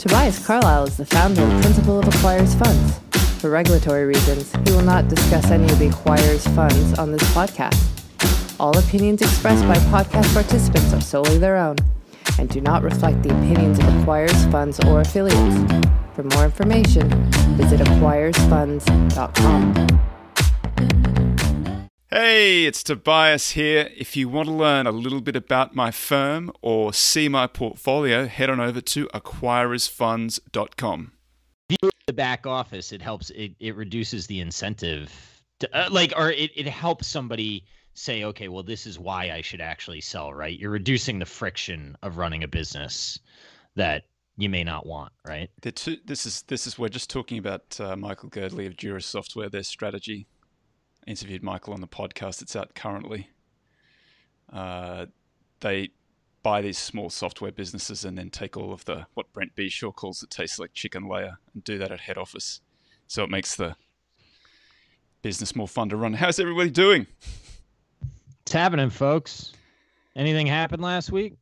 Tobias Carlisle is the founder and principal of Acquirers Funds. For regulatory reasons, he will not discuss any of the Acquirers Funds on this podcast. All opinions expressed by podcast participants are solely their own and do not reflect the opinions of Acquirers Funds or affiliates. For more information, visit acquirersfunds.com. Hey, it's Tobias here. If you want to learn a little bit about my firm or see my portfolio, head on over to acquirersfunds.com. The back office, it helps. It, it reduces the incentive, to, uh, like, or it, it helps somebody say, okay, well, this is why I should actually sell. Right? You're reducing the friction of running a business that you may not want. Right? Two, this is this is we're just talking about uh, Michael Girdley of Juris Software, their strategy interviewed Michael on the podcast. It's out currently. Uh, they buy these small software businesses and then take all of the what Brent Beshore calls the tastes like chicken layer and do that at head office. So it makes the business more fun to run. How's everybody doing? It's happening, folks. Anything happened last week?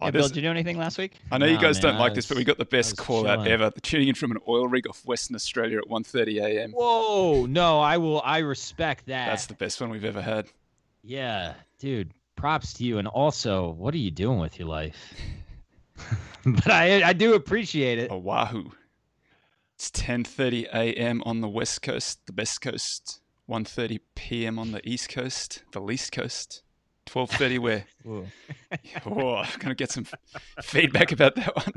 Oh, Bill, did you do anything last week? I know you guys man, don't like was, this, but we got the best call chilling. out ever. The Tuning in from an oil rig off Western Australia at 1.30 a.m. Whoa, no, I will. I respect that. That's the best one we've ever had. Yeah, dude. Props to you. And also, what are you doing with your life? but I, I do appreciate it. Oahu. It's 10:30 a.m. on the west coast, the best coast. 1:30 p.m. on the east coast, the least coast. Twelve thirty. Where? oh, I'm gonna get some feedback about that one.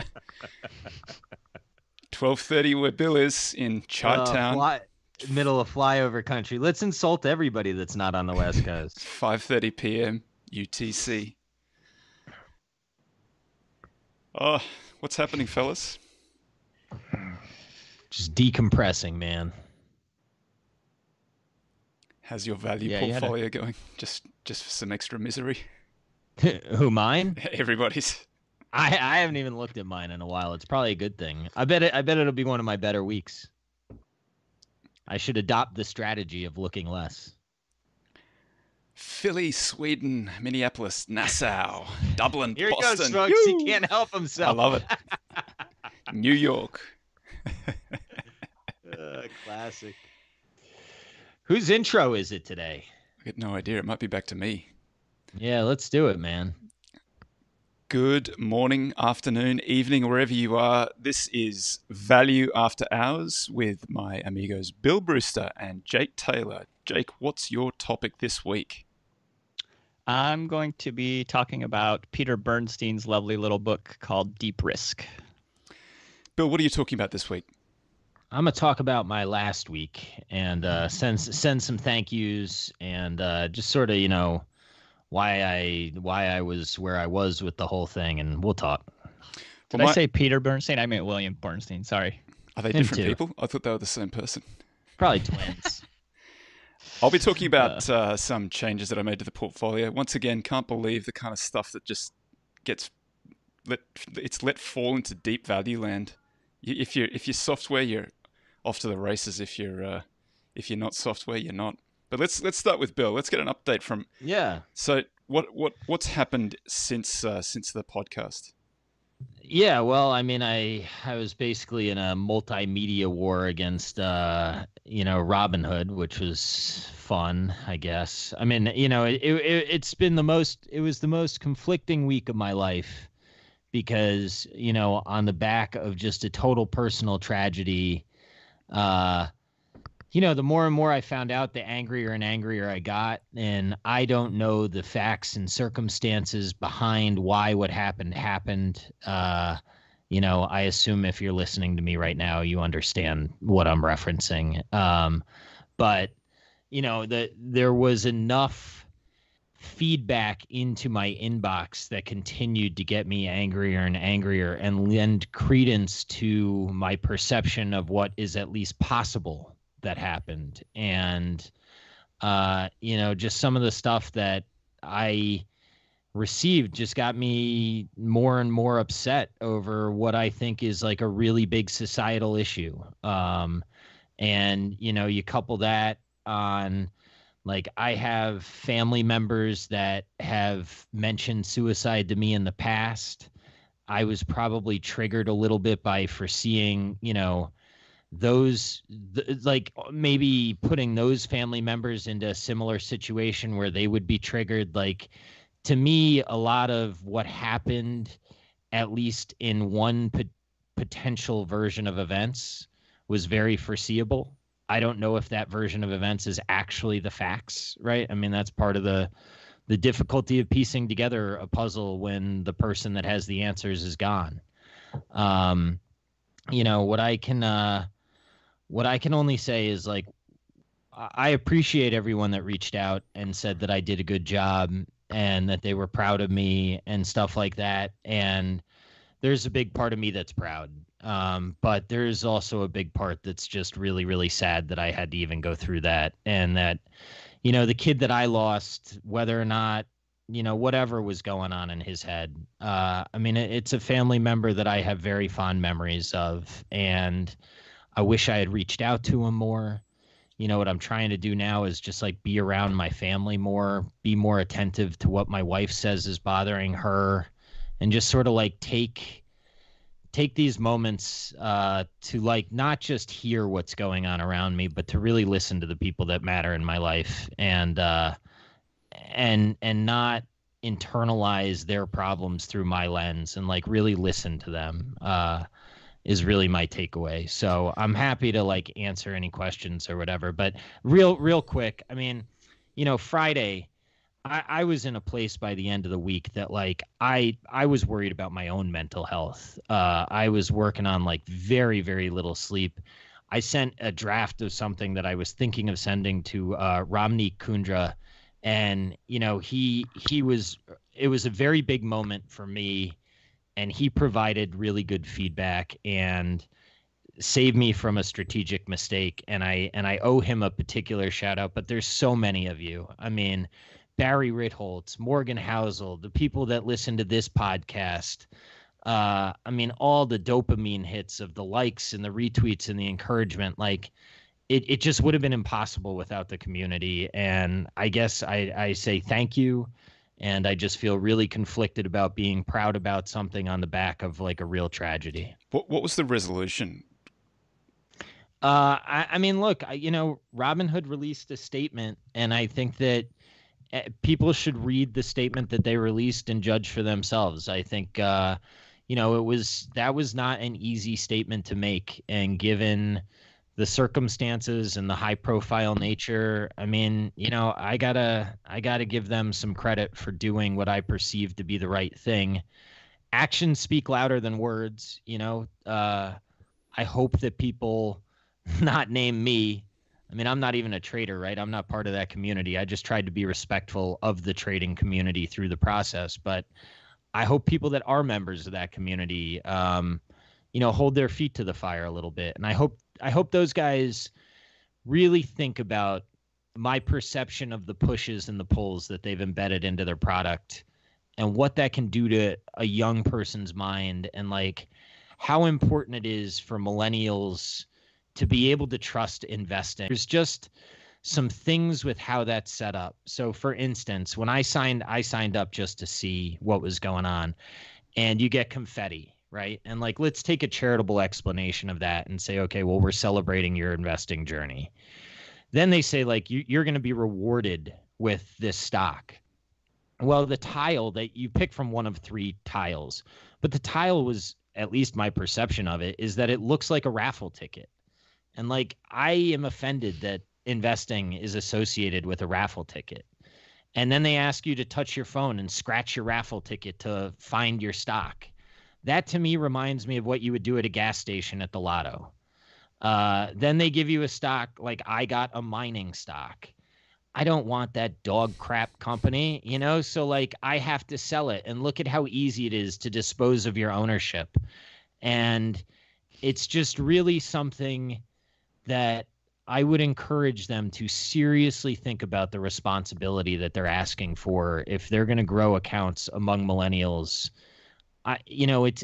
Twelve thirty, where Bill is in Chi-town. Uh, fly, middle of flyover country. Let's insult everybody that's not on the West Coast. Five thirty p.m. UTC. Oh, what's happening, fellas? Just decompressing, man. How's your value yeah, portfolio a... going? Just just for some extra misery. Who mine? Everybody's. I I haven't even looked at mine in a while. It's probably a good thing. I bet it. I bet it'll be one of my better weeks. I should adopt the strategy of looking less. Philly, Sweden, Minneapolis, Nassau, Dublin, Here Boston. He goes, folks. He can't help himself. I love it. New York. uh, classic. Whose intro is it today? I get no idea. It might be back to me. Yeah, let's do it, man. Good morning, afternoon, evening, wherever you are. This is Value After Hours with my amigos Bill Brewster and Jake Taylor. Jake, what's your topic this week? I'm going to be talking about Peter Bernstein's lovely little book called Deep Risk. Bill, what are you talking about this week? I'm gonna talk about my last week and uh, send send some thank yous and uh, just sort of you know why I why I was where I was with the whole thing, and we'll talk. Did well, my... I say Peter Bernstein? I meant William Bernstein. Sorry. Are they Him different too. people? I thought they were the same person. Probably twins. I'll be talking about uh, uh, some changes that I made to the portfolio. Once again, can't believe the kind of stuff that just gets let it's let fall into deep value land. If you if your software, you're off to the races if you're uh, if you're not software, you're not. But let's let's start with Bill. Let's get an update from. Yeah. So what what what's happened since uh, since the podcast? Yeah, well, I mean, I I was basically in a multimedia war against uh, you know Robinhood, which was fun, I guess. I mean, you know, it, it it's been the most it was the most conflicting week of my life because you know on the back of just a total personal tragedy uh, you know, the more and more I found out, the angrier and angrier I got. And I don't know the facts and circumstances behind why what happened happened. Uh, you know, I assume if you're listening to me right now, you understand what I'm referencing. Um, but you know, that there was enough feedback into my inbox that continued to get me angrier and angrier and lend credence to my perception of what is at least possible that happened. And uh you know just some of the stuff that i received just got me more and more upset over what i think is like a really big societal issue. Um and you know you couple that on like I have family members that have mentioned suicide to me in the past. I was probably triggered a little bit by foreseeing, you know, those th- like maybe putting those family members into a similar situation where they would be triggered like to me a lot of what happened at least in one po- potential version of events was very foreseeable i don't know if that version of events is actually the facts right i mean that's part of the the difficulty of piecing together a puzzle when the person that has the answers is gone um you know what i can uh what I can only say is like I appreciate everyone that reached out and said that I did a good job and that they were proud of me and stuff like that. And there's a big part of me that's proud. Um, but there's also a big part that's just really, really sad that I had to even go through that. And that, you know, the kid that I lost, whether or not, you know, whatever was going on in his head, uh, I mean, it's a family member that I have very fond memories of. And, I wish I had reached out to him more. You know, what I'm trying to do now is just like be around my family more, be more attentive to what my wife says is bothering her, and just sort of like take take these moments uh, to like not just hear what's going on around me, but to really listen to the people that matter in my life and uh, and and not internalize their problems through my lens and like really listen to them. Uh, is really my takeaway. So I'm happy to like answer any questions or whatever. But real, real quick, I mean, you know, Friday, I, I was in a place by the end of the week that like I I was worried about my own mental health. Uh, I was working on like very very little sleep. I sent a draft of something that I was thinking of sending to uh, Ramneek Kundra, and you know he he was it was a very big moment for me and he provided really good feedback and saved me from a strategic mistake and I and I owe him a particular shout out but there's so many of you. I mean Barry Ritholtz, Morgan Housel, the people that listen to this podcast. Uh, I mean, all the dopamine hits of the likes and the retweets and the encouragement, like it, it just would have been impossible without the community. And I guess I, I say thank you and I just feel really conflicted about being proud about something on the back of like a real tragedy. What what was the resolution? Uh, I, I mean, look, I, you know, Robinhood released a statement, and I think that people should read the statement that they released and judge for themselves. I think, uh, you know, it was that was not an easy statement to make, and given the circumstances and the high profile nature i mean you know i gotta i gotta give them some credit for doing what i perceive to be the right thing. Actions speak louder than words you know. Uh, i hope that people not name me i mean i'm not even a trader right? I'm not part of that community. I just tried to be respectful of the trading community through the process. But i hope people that are members of that community um, you know hold their feet to the fire a little bit. And i hope I hope those guys really think about my perception of the pushes and the pulls that they've embedded into their product and what that can do to a young person's mind and like how important it is for millennials to be able to trust investing. There's just some things with how that's set up. So for instance, when I signed I signed up just to see what was going on and you get confetti right? And like, let's take a charitable explanation of that and say, okay, well, we're celebrating your investing journey. Then they say, like, you, you're going to be rewarded with this stock. Well, the tile that you pick from one of three tiles, but the tile was, at least my perception of it, is that it looks like a raffle ticket. And like, I am offended that investing is associated with a raffle ticket. And then they ask you to touch your phone and scratch your raffle ticket to find your stock that to me reminds me of what you would do at a gas station at the lotto. Uh, then they give you a stock like I got a mining stock. I don't want that dog crap company, you know? So, like, I have to sell it. And look at how easy it is to dispose of your ownership. And it's just really something that I would encourage them to seriously think about the responsibility that they're asking for if they're going to grow accounts among millennials I, you know, it's,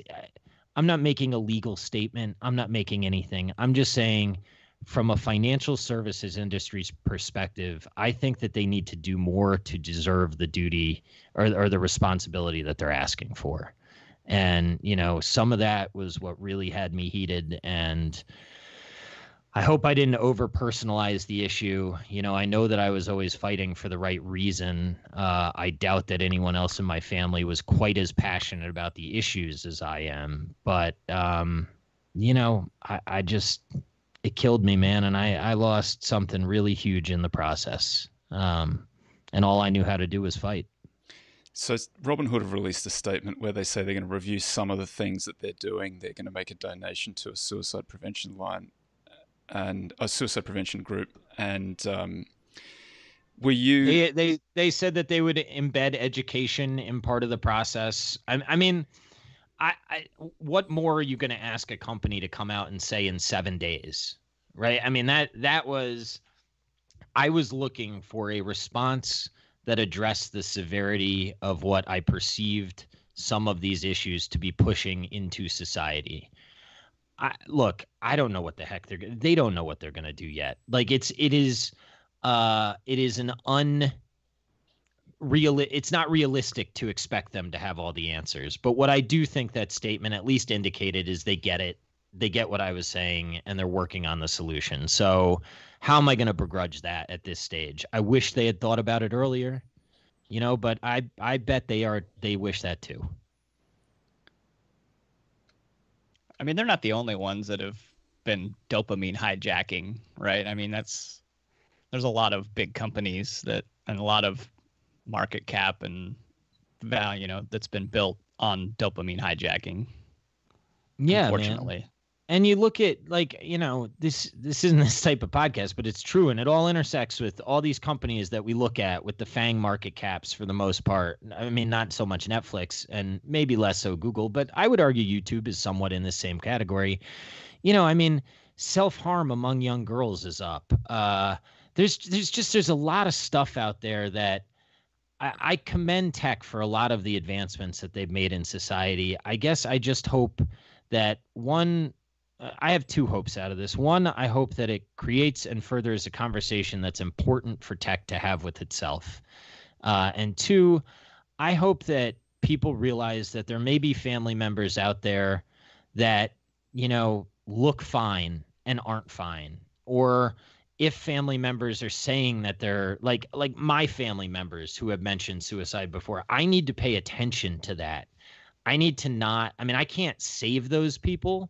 I'm not making a legal statement. I'm not making anything. I'm just saying, from a financial services industry's perspective, I think that they need to do more to deserve the duty or, or the responsibility that they're asking for. And, you know, some of that was what really had me heated. And I hope I didn't over personalize the issue. You know, I know that I was always fighting for the right reason. Uh, I doubt that anyone else in my family was quite as passionate about the issues as I am. But, um, you know, I, I just, it killed me, man. And I, I lost something really huge in the process. Um, and all I knew how to do was fight. So Robinhood have released a statement where they say they're going to review some of the things that they're doing. They're going to make a donation to a suicide prevention line and a suicide prevention group. And um, were you? They, they they said that they would embed education in part of the process. I, I mean, I, I what more are you going to ask a company to come out and say in seven days, right? I mean that that was. I was looking for a response that addressed the severity of what I perceived some of these issues to be pushing into society. I look, I don't know what the heck they're they don't know what they're going to do yet. Like it's it is uh it is an un real it's not realistic to expect them to have all the answers. But what I do think that statement at least indicated is they get it. They get what I was saying and they're working on the solution. So how am I going to begrudge that at this stage? I wish they had thought about it earlier, you know, but I I bet they are they wish that too. I mean, they're not the only ones that have been dopamine hijacking, right? I mean, that's there's a lot of big companies that and a lot of market cap and value, you know, that's been built on dopamine hijacking. Yeah, unfortunately. Man and you look at like you know this this isn't this type of podcast but it's true and it all intersects with all these companies that we look at with the fang market caps for the most part. I mean not so much netflix and maybe less so google but i would argue youtube is somewhat in the same category. You know i mean self-harm among young girls is up. Uh there's there's just there's a lot of stuff out there that I, I commend tech for a lot of the advancements that they've made in society. I guess i just hope that one I have two hopes out of this. One, I hope that it creates and furthers a conversation that's important for tech to have with itself. Uh, and two, I hope that people realize that there may be family members out there that, you know, look fine and aren't fine. Or if family members are saying that they're like like my family members who have mentioned suicide before, I need to pay attention to that. I need to not I mean, I can't save those people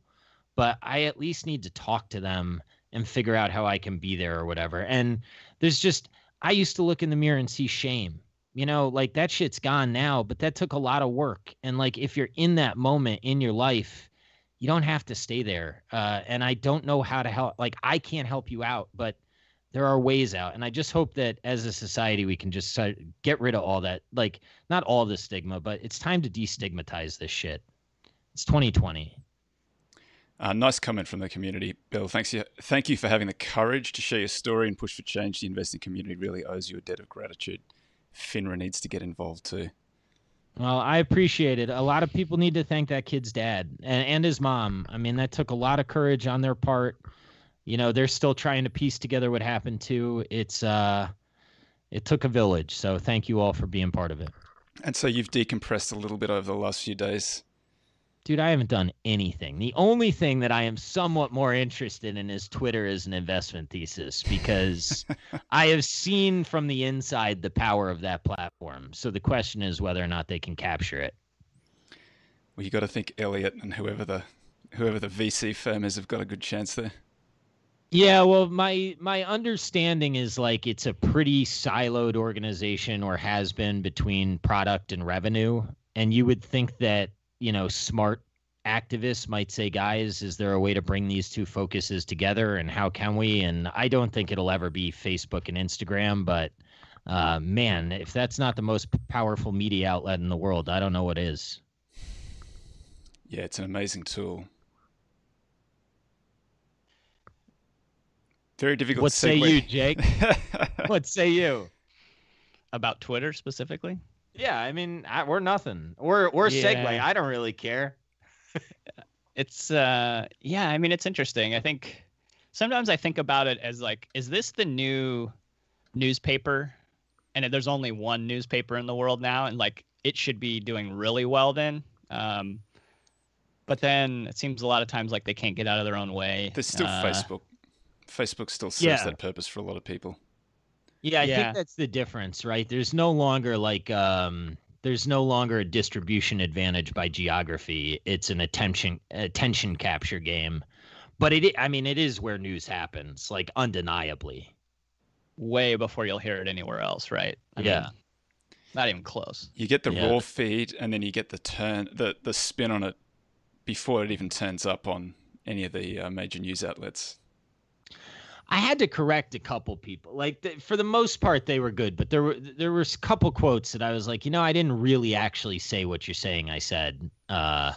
but I at least need to talk to them and figure out how I can be there or whatever. And there's just, I used to look in the mirror and see shame. You know, like that shit's gone now, but that took a lot of work. And like, if you're in that moment in your life, you don't have to stay there. Uh, and I don't know how to help. Like, I can't help you out, but there are ways out. And I just hope that as a society, we can just get rid of all that. Like, not all the stigma, but it's time to destigmatize this shit. It's 2020. Uh, nice comment from the community, Bill. Thanks you, thank you for having the courage to share your story and push for change. The investing community really owes you a debt of gratitude. FINRA needs to get involved too. Well, I appreciate it. A lot of people need to thank that kid's dad and, and his mom. I mean, that took a lot of courage on their part. You know, they're still trying to piece together what happened too. It's uh, it took a village. So thank you all for being part of it. And so you've decompressed a little bit over the last few days dude, I haven't done anything. The only thing that I am somewhat more interested in is Twitter as an investment thesis because I have seen from the inside the power of that platform. So the question is whether or not they can capture it. Well, you got to think Elliot and whoever the whoever the VC firm is have got a good chance there. Yeah, well, my my understanding is like it's a pretty siloed organization or has been between product and revenue, and you would think that you know, smart activists might say, guys, is there a way to bring these two focuses together and how can we? And I don't think it'll ever be Facebook and Instagram, but uh, man, if that's not the most powerful media outlet in the world, I don't know what is. Yeah, it's an amazing tool. Very difficult. What say you, Jake? what say you about Twitter specifically? Yeah, I mean, I, we're nothing. We're we're yeah. Segue. I don't really care. it's uh yeah, I mean it's interesting. I think sometimes I think about it as like is this the new newspaper? And there's only one newspaper in the world now and like it should be doing really well then. Um but then it seems a lot of times like they can't get out of their own way. There's still Uh, Facebook. Facebook still serves Yeah. that purpose for a lot of people. Yeah, I Yeah. think that's the difference, right? There's no longer like um there's no longer a distribution advantage by geography. It's an attention attention capture game. But it I mean it is where news happens, like undeniably. way before you'll hear it anywhere else, right? I Yeah. mean, not even close. You get the Yeah. raw feed, and then you get the turn, the the spin on it before it even turns up on any of the uh, major news outlets. I had to correct a couple people. Like th- for the most part, they were good, but there were there were a couple quotes that I was like, you know, I didn't really actually say what you're saying. I said uh,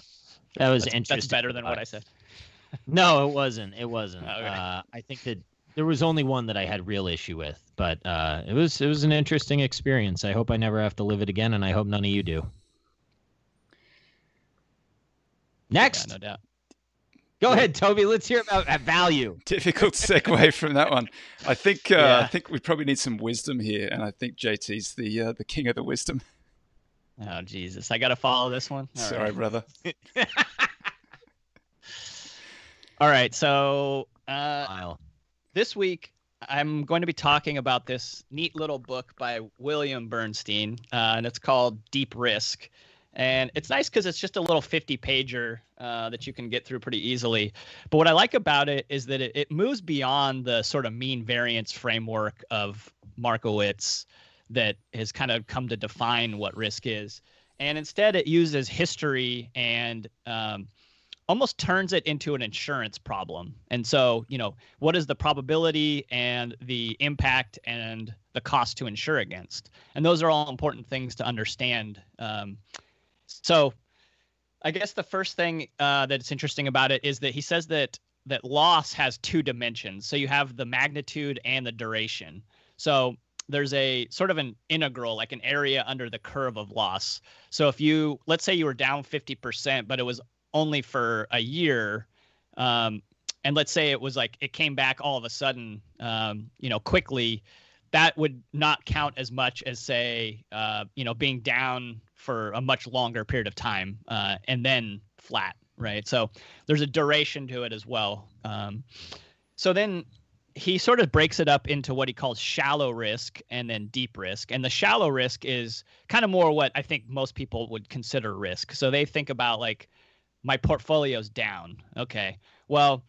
that was That's, interesting. that's better than what I said. No, it wasn't. It wasn't. Okay. Uh, I think that there was only one that I had real issue with, but uh, it was it was an interesting experience. I hope I never have to live it again, and I hope none of you do. Next, Yeah, no doubt. Go ahead, Toby. Let's hear about value. Difficult segue from that one. I think uh, I think we probably need some wisdom here, and I think JT's the uh, the king of the wisdom. Oh Jesus, I got to follow this one. All Sorry, right. brother. All right. So uh, this week I'm going to be talking about this neat little book by William Bernstein, uh, and it's called Deep Risk. And it's nice because it's just a little 50 pager uh, that you can get through pretty easily. But what I like about it is that it, it moves beyond the sort of mean variance framework of Markowitz that has kind of come to define what risk is. And instead, it uses history and um, almost turns it into an insurance problem. And so, you know, what is the probability and the impact and the cost to insure against? And those are all important things to understand. Um, so, I guess the first thing uh, that's interesting about it is that he says that that loss has two dimensions. So you have the magnitude and the duration. So there's a sort of an integral, like an area under the curve of loss. So if you, let's say you were down 50%, but it was only for a year, um, and let's say it was like it came back all of a sudden, um, you know, quickly, that would not count as much as say, uh, you know, being down for a much longer period of time uh, and then flat, right? So there's a duration to it as well. Um, so then he sort of breaks it up into what he calls shallow risk and then deep risk. And the shallow risk is kind of more what I think most people would consider risk. So they think about like my portfolio's down. Okay. Well,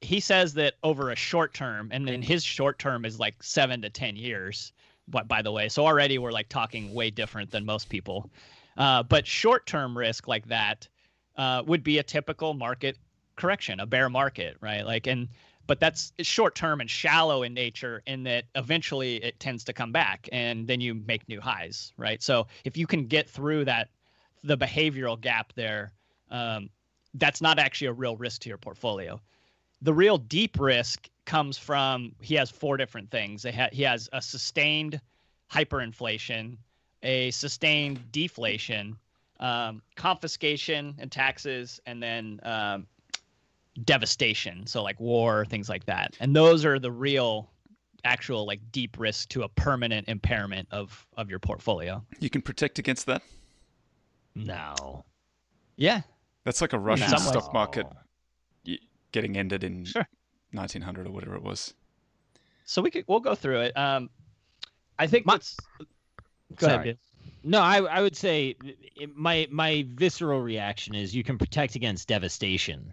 he says that over a short term, and then his short term is like seven to 10 years, by the way. So already we're like talking way different than most people. Uh, but short term risk like that uh, would be a typical market correction, a bear market, right? Like, and but that's short term and shallow in nature in that eventually it tends to come back and then you make new highs right so if you can get through that the behavioral gap there um, that's not actually a real risk to your portfolio the real deep risk comes from he has four different things ha- he has a sustained hyperinflation a sustained deflation um, confiscation and taxes and then um, devastation so like war things like that and those are the real actual like deep risk to a permanent impairment of of your portfolio You can protect against that. No. yeah That's like a Russian some ways. stock market getting ended in Sure. 1900 or whatever it was. so we could we'll go through it um i think My- let's go Sorry. ahead Bill. No, I I would say it, my my visceral reaction is you can protect against devastation,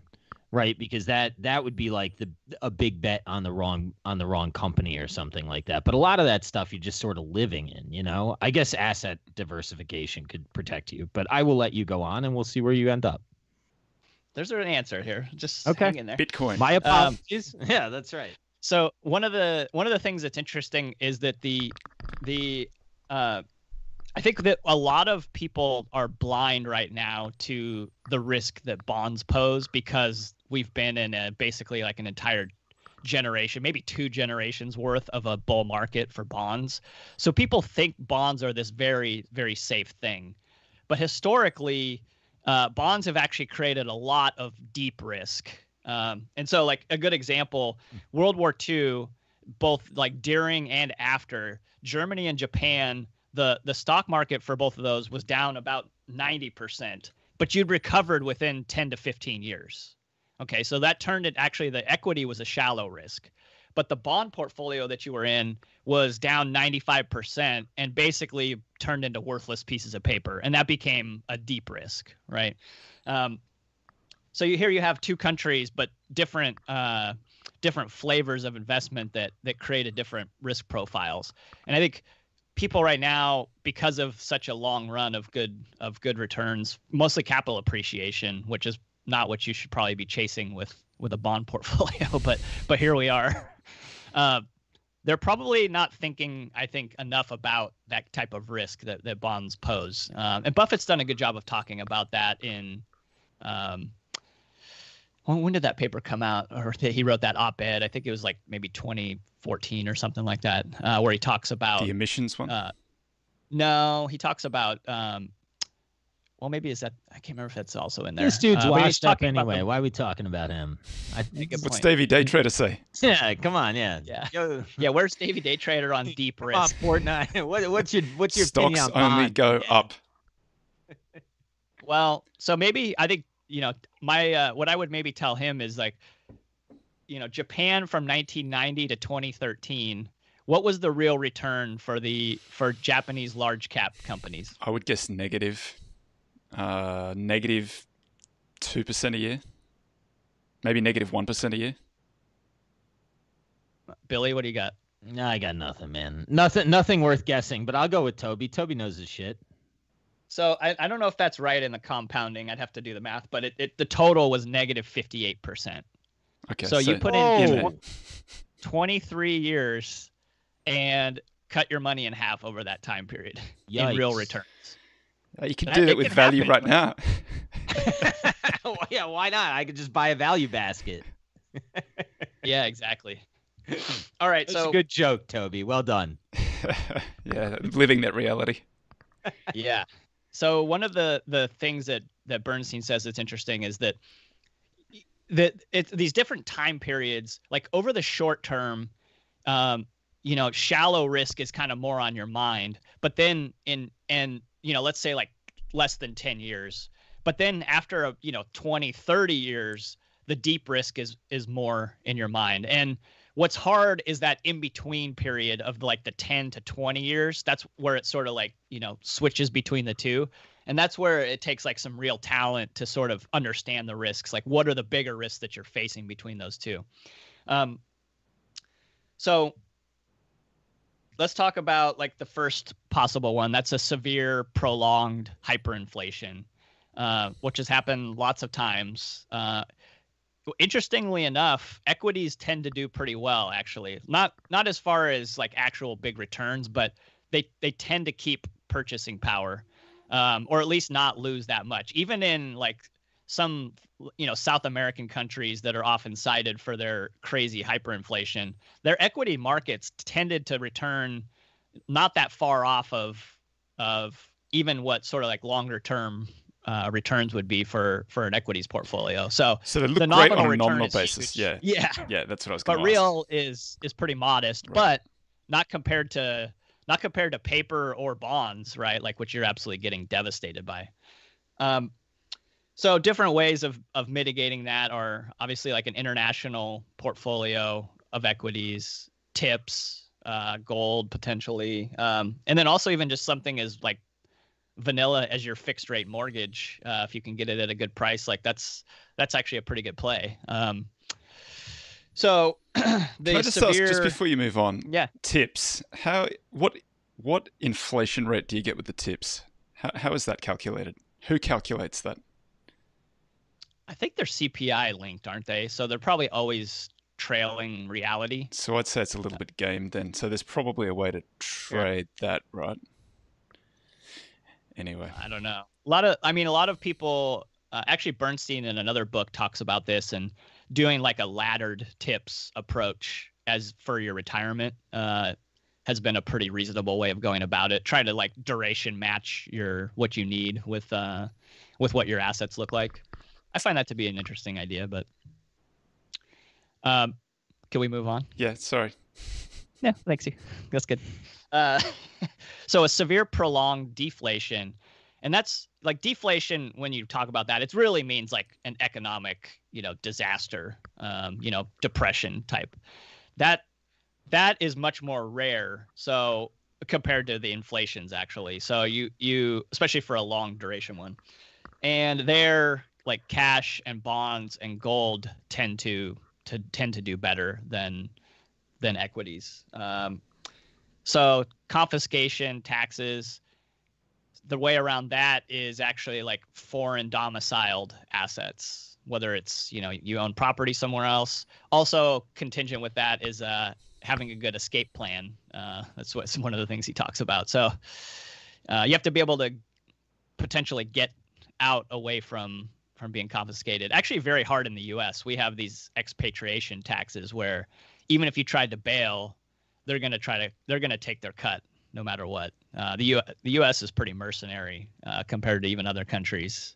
right? Because that that would be like the a big bet on the wrong on the wrong company or something like that. But a lot of that stuff you're just sort of living in, you know. I guess asset diversification could protect you, but I will let you go on and we'll see where you end up. There's an answer here just Okay. hang in there Bitcoin. My Um, apologies. yeah, that's right. so one of the one of the things that's interesting is that the the uh I think that a lot of people are blind right now to the risk that bonds pose because we've been in a basically like an entire generation, maybe two generations worth of a bull market for bonds. So people think bonds are this very, very safe thing. But historically, uh, bonds have actually created a lot of deep risk. Um, and so, like a good example, World War II, both like during and after, Germany and Japan, the the stock market for both of those was down about 90%. but you'd recovered within 10 to 15 years. Okay, so that turned it actually the equity was a shallow risk, but the bond portfolio that you were in was down 95% and basically turned into worthless pieces of paper, and that became a deep risk, right? Um, so you here you have two countries, but different uh, different flavors of investment that that create a different risk profiles, and I think people right now because of such a long run of good of good returns mostly capital appreciation which is not what you should probably be chasing with with a bond portfolio but but here we are uh, they're probably not thinking i think enough about that type of risk that, that bonds pose. Um, and buffett's done a good job of talking about that in um, when, when did that paper come out? Or he wrote that op-ed. I think it was like maybe 2014 or something like that uh, where he talks about the emissions one? uh, no he talks about um, well maybe is that i can't remember if that's also in there This dude's Uh, washed up anyway. Why are we talking about him? I, Good what's point. davey day trader say yeah, come on, yeah, Yeah. Yo, yeah where's davey day trader on deep come on, Fortnite. What, what's your what's your stocks opinion on only bonds? go Yeah. up Well, so maybe I think you know my uh, what I would maybe tell him is like, you know, Japan from 1990 to 2013. What was the real return for the for Japanese large cap companies? i would guess negative uh negative 2% a year maybe negative 1 a year Billy, what do you got? No, I got nothing, man. Nothing, nothing worth guessing. But I'll go with Toby. Toby knows his shit. So I, I don't know if that's right in the compounding. I'd have to do the math, but it, it the total was negative 58 percent. okay So you put in Whoa. 23 years and cut your money in half over that time period in real returns. You can do it that with value happen, right but- now Well, yeah, why not? I could just buy a value basket. Yeah, exactly. All right, That's so a good joke, Toby. Well done. yeah living that reality yeah. So one of the the things that that Bernstein says that's interesting is that that it's these different time periods, like over the short term, um, you know, shallow risk is kind of more on your mind. But then in and you know, let's say like less than 10 years. But then after a, you know, 20, 30 years, the deep risk is is more in your mind. And what's hard is that in between period of like the 10 to 20 years that's where it sort of like you know switches between the two and that's where it takes like some real talent to sort of understand the risks like what are the bigger risks that you're facing between those two um, so let's talk about like the first possible one that's a severe prolonged hyperinflation uh, which has happened lots of times uh, interestingly enough, equities tend to do pretty well actually. Not not as far as like actual big returns, but they they tend to keep purchasing power, um, or at least not lose that much. Even in like some you know South American countries that are often cited for their crazy hyperinflation, their equity markets tended to return not that far off of of even what sort of like longer term uh, returns would be for for an equities portfolio. So so they look the great on a nominal basis huge. yeah yeah, yeah that's what i was but going to real is is pretty modest, Right. but not compared to not compared to paper or bonds, right? Like which you're absolutely getting devastated by. Um, so different ways of of mitigating that are obviously like an international portfolio of equities, tips, uh, gold potentially, um, and then also even just something as like vanilla as your fixed rate mortgage uh, if you can get it at a good price like that's that's actually a pretty good play um, so the Can I just ask, just before you move on, yeah tips. How what what inflation rate do you get with the tips? How how is that calculated? Who calculates that? I think they're cpi linked aren't they so they're probably always trailing reality So I'd say it's a little bit game then. So there's probably a way to trade that, right? Anyway, I don't know. A lot of, I mean, a lot of people. Uh, actually, Bernstein in another book talks about this and doing like a laddered tips approach as for your retirement uh, has been a pretty reasonable way of going about it. Try to like duration match your what you need with uh, with what your assets look like. I find that to be an interesting idea, but um, can we move on? yeah. Sorry. Yeah, thanks you. That's good. Uh, so a severe prolonged deflation and that's like deflation when you talk about that it really means like an economic you know disaster um, you know depression type that that is much more rare so compared to the inflations actually so you you especially for a long duration one and there like cash and bonds and gold tend to to tend to do better than than equities. Um, so confiscation taxes the way around that is actually like foreign domiciled assets whether it's you know you own property somewhere else. Also contingent with that is uh, having a good escape plan. Uh, that's what one of the things he talks about. So uh, you have to be able to potentially get out away from from being confiscated actually very hard in the us we have these expatriation taxes where even if you tried to bail they're going to try to they're going to take their cut no matter what. Uh, the U the U.S. is pretty mercenary uh, compared to even other countries.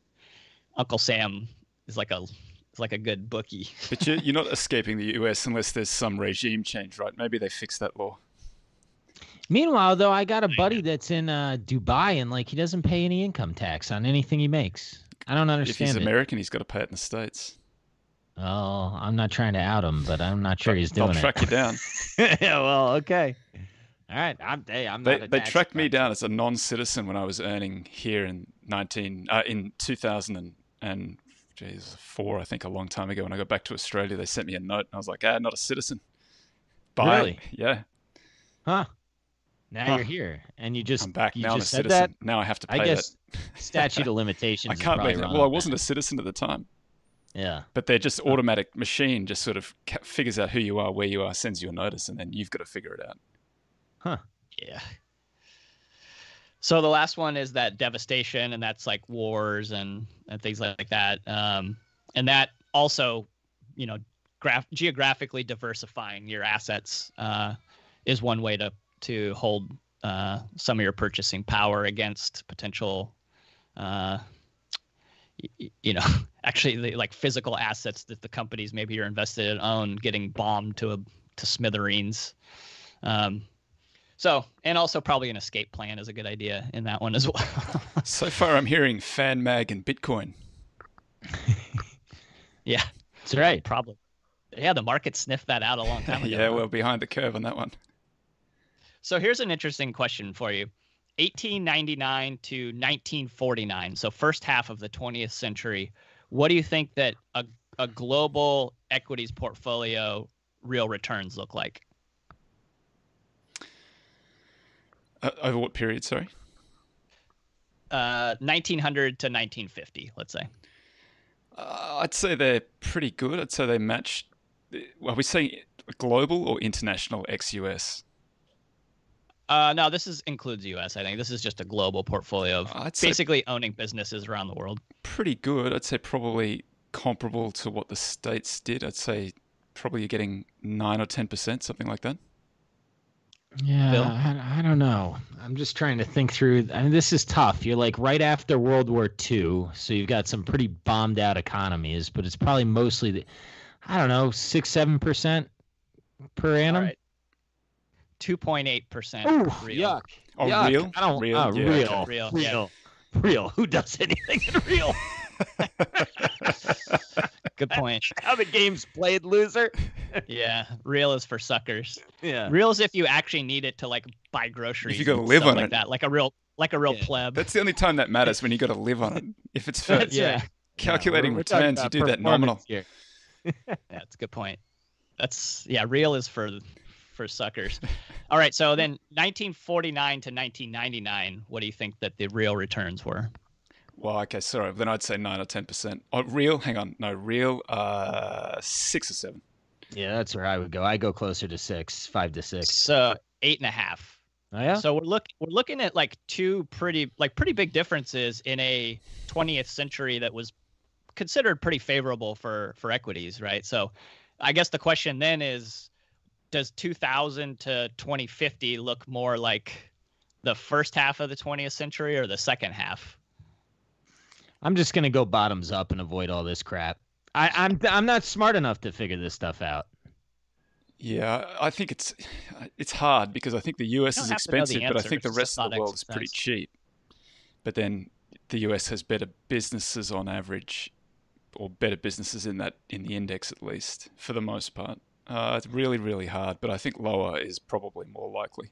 Uncle Sam is like a is like a good bookie. but you're, you're not escaping the U.S. unless there's some regime change, right? Maybe they fix that law. Meanwhile, though, I got a buddy that's in uh, Dubai and like he doesn't pay any income tax on anything he makes. I don't understand. If he's it. American, he's got to pay it in the states. Oh, I'm not trying to out him, but I'm not sure he's doing They'll it. track you down. yeah, well, okay. All right, I'm. Hey, I'm they not. a they tracked me down as a non-citizen when I was earning here in 19 uh, in 2000 and, and geez, four I think a long time ago when I got back to Australia they sent me a note and I was like ah not a citizen. Bye. Really? Yeah. Huh? Now Huh. you're here, and you just I'm back you now. I'm a said citizen. that. Now I have to pay I guess it. Statute of limitations. I can't believe it. Well, I wasn't a citizen at the time, Yeah. but they're just automatic machine just sort of figures out who you are, where you are, sends you a notice, and then you've got to figure it out. Huh. Yeah. So the last one is that devastation, and that's like wars and, and things like that. Um, and that also, you know, graph- geographically diversifying your assets uh, is one way to to hold uh, some of your purchasing power against potential, uh, y- y- you know, actually the, like physical assets that the companies maybe you're invested in own getting bombed to a to smithereens. Um, so, and also probably an escape plan is a good idea in that one as well. So far, I'm hearing fan mag and Bitcoin. yeah, That's right. probably. Yeah, the market sniffed that out a long time ago. yeah, huh? well behind the curve on that one. So here's an interesting question for you. 1899 to 1949, so first half of the 20th century. What do you think that a, a global equities portfolio real returns look like? Uh, over what period? Sorry. Uh, 1900 to 1950, let's say. Uh, I'd say they're pretty good. I'd say they match. Are we saying global or international ex-US? Uh, no, this is includes U.S. I think this is just a global portfolio of I'd basically owning businesses around the world. pretty good. I'd say probably comparable to what the states did. I'd say probably you're getting nine or ten percent, something like that. Yeah, I, I don't know. I'm just trying to think through. I mean, this is tough. You're like right after World War II, so you've got some pretty bombed out economies, but it's probably mostly the, I don't know, six, seven percent per annum. All right. 2.8% Ooh, real. yuck. Oh, yuck. real? I don't. Real? uh, Yeah, real, okay. Real, real, real. Who does anything in real? Good point. How the game's played, loser. Yeah, real is for suckers. Yeah. Real is if you actually need it to like buy groceries. If you gotta and live on like it. that, like a real, like a real Yeah. pleb. That's the only time that matters when you got to live on it. If it's for That's Yeah. right. calculating we're- we're returns, you do that nominal. here. Yeah, that's a good point. That's yeah, real is for for suckers. All right, so then 1949 to 1999, what do you think that the real returns were? Well, okay, sorry. Then I'd say nine or ten percent. Oh, real? Hang on. No, real. Uh, six or seven. Yeah, that's where I would go. I go closer to six, five to six. So eight and a half. Oh yeah. So we're look we're looking at like two pretty like pretty big differences in a 20th century that was considered pretty favorable for for equities, right? So I guess the question then is does 2000 to 2050 look more like the first half of the 20th century or the second half? I'm just gonna go bottoms up and avoid all this crap. I, I'm I'm not smart enough to figure this stuff out. Yeah, I think it's it's hard because I think the US is don't have to know the expensive, but I think the rest of the world is pretty cheap. But then the US has better businesses on average, or better businesses in that in the index at least for the most part. Uh, it's really really hard, but I think lower is probably more likely.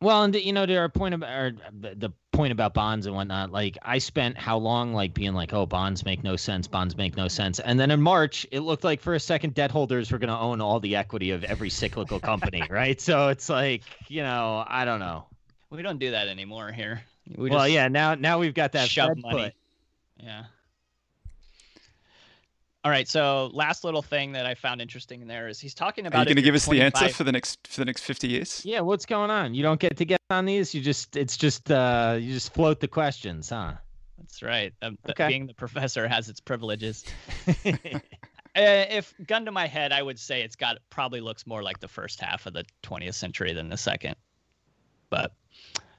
Well, and you know, to our point about or the point about bonds and whatnot, like I spent how long like being like, oh, bonds make no sense, bonds make no sense, and then in March, it looked like for a second debt holders were going to own all the equity of every cyclical company, right? So it's like, you know, I don't know. We don't do that anymore here. We well, yeah, now now we've got that shove money. Put. Yeah. All right. So last little thing that I found interesting in there is he's talking about. Are you going to give us 25... the answer for the next for the next fifty years? Yeah. What's going on? You don't get to get on these. You just it's just uh you just float the questions, huh? That's right. Um, okay. Being the professor has its privileges. Uh, if gun to my head, I would say it's got probably looks more like the first half of the 20th century than the second. But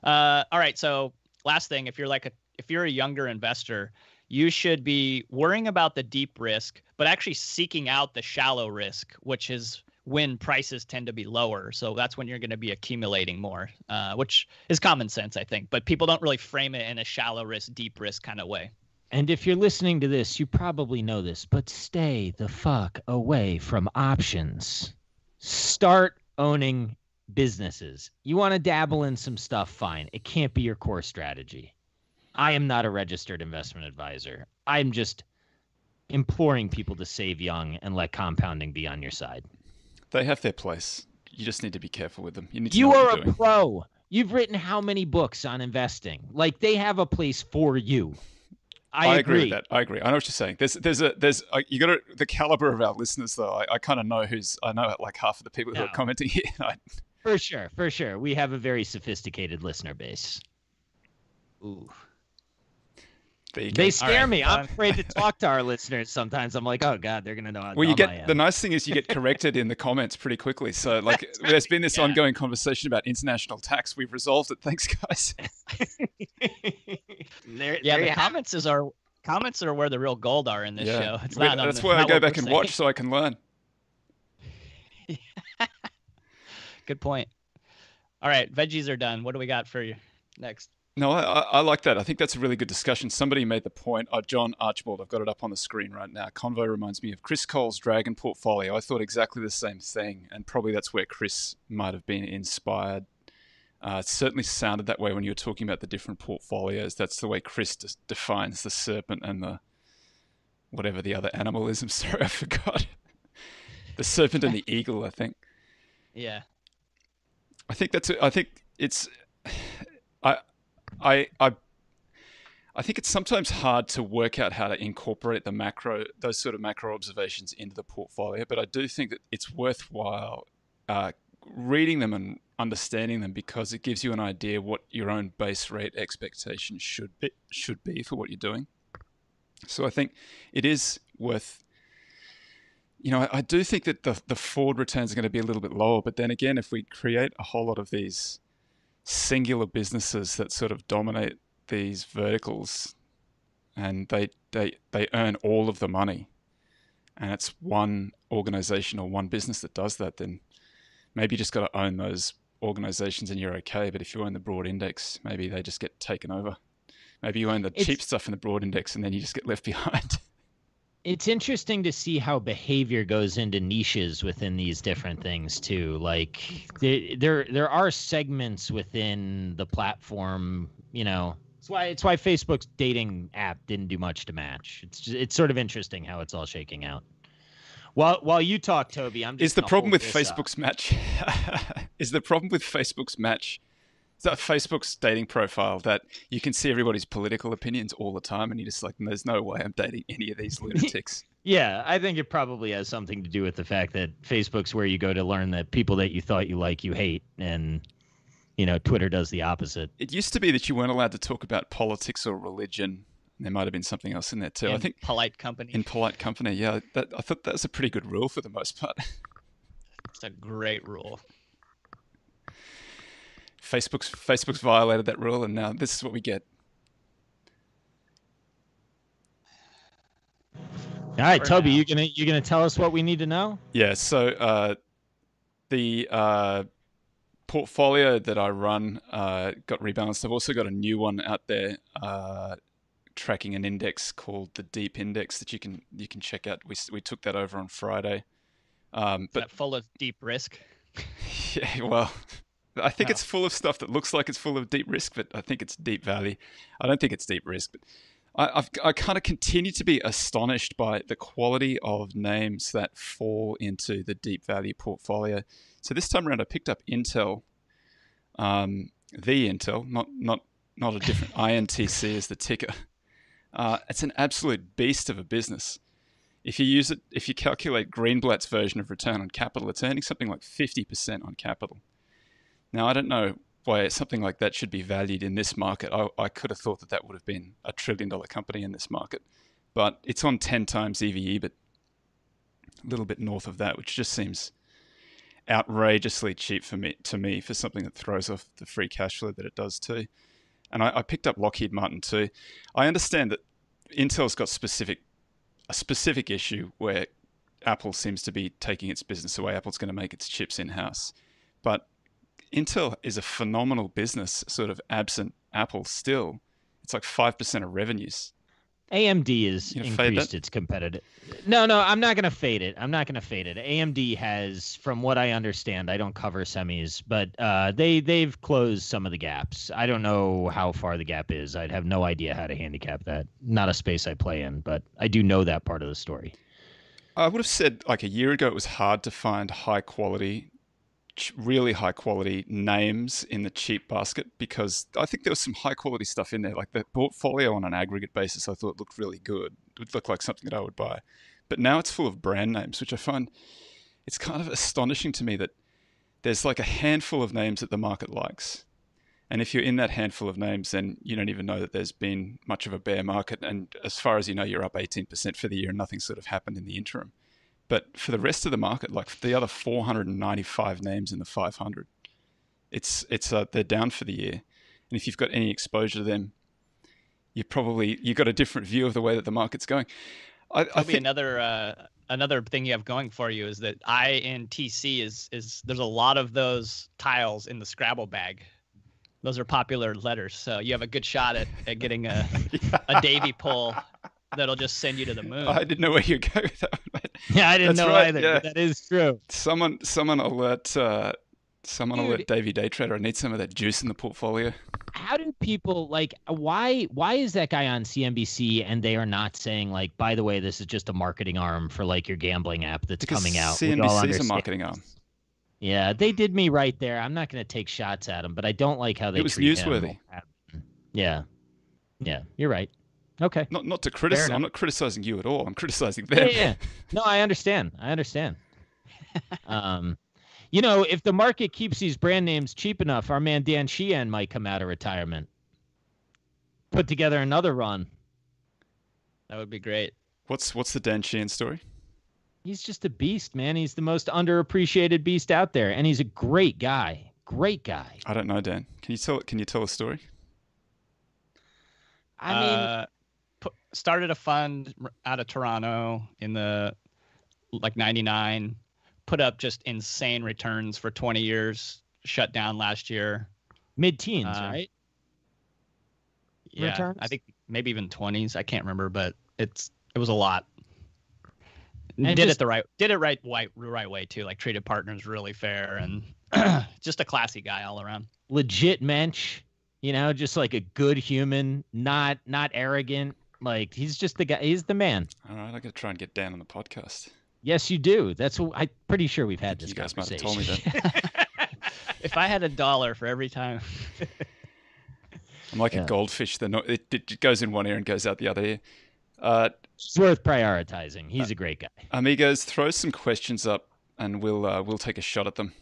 uh, all right. So last thing, if you're like a if you're a younger investor, you should be worrying about the deep risk, but actually seeking out the shallow risk, which is when prices tend to be lower. So that's when you're going to be accumulating more, uh, which is common sense, I think. But people don't really frame it in a shallow risk, deep risk kind of way. And if you're listening to this, you probably know this, but stay the fuck away from options. Start owning businesses. You want to dabble in some stuff, fine. It can't be your core strategy. I am not a registered investment advisor. I'm just imploring people to save young and let compounding be on your side. They have their place. You just need to be careful with them. You need to You are a doing. pro. You've written how many books on investing? Like they have a place for you. I, I agree. agree. with that. I agree. I know what you're saying. There's, there's a, there's, a, you got to, the caliber of our listeners though. I, I kind of know who's, I know like half of the people who are commenting here. for sure, for sure, we have a very sophisticated listener base. Ooh. They scare right. me. I'm afraid to talk to our listeners sometimes. I'm like, oh god, they're gonna know how. Well, you get the nice thing is you get corrected in the comments pretty quickly. So like, there's been this yeah. ongoing conversation about international tax. We've resolved it. Thanks, guys. there, yeah, there the comments is our comments are where the real gold are in this yeah. show. It's not. That's why I go back and saying. watch so I can learn. Good point. All right, veggies are done. What do we got for you next? No, I, I, like that. I think that's a really good discussion. Somebody made the point. Uh, John Archibald, I've got it up on the screen right now. Convo reminds me of Chris Cole's Dragon portfolio. I thought exactly the same thing, and probably that's where Chris might have been inspired. Uh, it certainly sounded that way when you were talking about the different portfolios. That's the way Chris defines the serpent and the whatever the other animal is. I'm sorry, I forgot. the serpent and the eagle, I think. Yeah. I think that's. I think it's. I I, I think it's sometimes hard to work out how to incorporate the macro, those sort of macro observations into the portfolio. But I do think that it's worthwhile uh, reading them and understanding them because it gives you an idea what your own base rate expectation should be, should be for what you're doing. So I think it is worth. You know, I, I do think that the the forward returns are going to be a little bit lower. But then again, if we create a whole lot of these singular businesses that sort of dominate these verticals and they they they earn all of the money. And it's one organization or one business that does that then maybe you just got to own those organizations and you're okay. But if you own the broad index maybe they just get taken over. Maybe you own the it's, cheap stuff in the broad index and then you just get left behind it's interesting to see how behavior goes into niches within these different things too. Like there there are segments within the platform, you know. It's why it's why Facebook's dating app didn't do much to match. It's just, it's sort of interesting how it's all shaking out. While while you talk, Toby, I'm just. is the problem with Facebook's up. match? is the problem with Facebook's match that Facebook's dating profile that you can see everybody's political opinions all the time, and you're just like, there's no way I'm dating any of these lunatics. yeah, I think it probably has something to do with the fact that Facebook's where you go to learn that people that you thought you like, you hate, and you know, Twitter does the opposite. It used to be that you weren't allowed to talk about politics or religion. There might have been something else in there too. In I think polite company. In polite company, yeah. That, I thought that was a pretty good rule for the most part. It's a great rule. Facebook's Facebook's violated that rule, and now this is what we get. All right, Toby, you gonna you gonna tell us what we need to know? Yeah. So uh, the uh, portfolio that I run uh, got rebalanced. I've also got a new one out there uh, tracking an index called the Deep Index that you can you can check out. We we took that over on Friday. Um, Is that full of deep risk. yeah, well, I think No. it's full of stuff that looks like it's full of deep risk, but I think it's deep value. I don't think it's deep risk, but I, I've, I kind of continue to be astonished by the quality of names that fall into the deep value portfolio. So this time around, I picked up Intel, um, the Intel, not not not a different INTC is the ticker. Uh, it's an absolute beast of a business. If you use it, if you calculate Greenblatt's version of return on capital, it's earning something like 50% on capital. Now, I don't know why something like that should be valued in this market. I, I could have thought that that would have been a trillion dollar company in this market, but it's on 10 times EV EBIT, a little bit north of that, which just seems outrageously cheap for me to me for something that throws off the free cash flow that it does too. And I, I picked up Lockheed Martin too. I understand that Intel's got specific a specific issue where Apple seems to be taking its business away. Apple's going to make its chips in house, but Intel is a phenomenal business, sort of absent Apple. Still, it's like five percent of revenues. AMD has You gonna fade increased its competitive. No, no, I'm not gonna fade it. I'm not gonna fade it. AMD has, from what I understand, I don't cover semis, but uh, they they've closed some of the gaps. I don't know how far the gap is. I'd have no idea how to handicap that. Not a space I play in, but I do know that part of the story. I would have said like a year ago it was hard to find high quality, really high quality names in the cheap basket because I think there was some high quality stuff in there. Like the portfolio on an aggregate basis, I thought looked really good. It would look like something that I would buy. But now it's full of brand names, which I find it's kind of astonishing to me that there's like a handful of names that the market likes. And if you're in that handful of names, then you don't even know that there's been much of a bear market. And as far as you know, you're up 18% for the year and nothing sort of happened in the interim. But for the rest of the market, like the other 495 names in the 500, it's it's uh, they're down for the year. And if you've got any exposure to them, you probably you've got a different view of the way that the market's going. I, I Probably think another uh, another thing you have going for you is that INTC is is there's a lot of those tiles in the Scrabble bag. Those are popular letters, so you have a good shot at, at getting a, a Davy pull that'll just send you to the moon. I didn't know where you go with that. mate. Yeah, I didn't know right, either. yeah. That is true. Someone someone alert uh, someone Dude. alert Davey Day Trader. I need some of that juice in the portfolio. how do people like why why is that guy on CNBC and they are not saying like by the way this is just a marketing arm for like your gambling app that's Because coming out CNBC is a marketing arm. yeah they did me right there i'm not going to take shots at him but i don't like how they It was treat him. yeah yeah you're right okay Not not to criticize. I'm not criticizing you at all. I'm criticizing them. yeah, yeah. no i understand i understand um you know if the market keeps these brand names cheap enough our man dan sheehan might come out of retirement put together another run that would be great. What's what's the Dan Sheehan story? He's just a beast, man. He's the most underappreciated beast out there, and he's a great guy. Great guy. I don't know, Dan. Can you tell Can you tell a story? I mean, uh, pu- started a fund out of Toronto in the like 99, put up just insane returns for 20 years, shut down last year. mid-teens, uh, right? Yeah, Returns? I think maybe even 20s. I can't remember, but it's it was a lot. And did just- it the right did it right right right way too. Like treated partners really fair and just a classy guy all around. Legit mensch, you know, just like a good human, not not arrogant. Like he's just the guy. He's the man. All right, I got to try and get Dan on the podcast. Yes, you do. That's what I'm pretty sure we've had this you guys might have conversation. told me that. if I had a dollar for every time I'm like Yeah. a goldfish. That no, it, it goes in one ear and goes out the other ear. Uh, it's worth prioritizing. He's a great guy. amigos, throw some questions up, and we'll uh, we'll take a shot at them.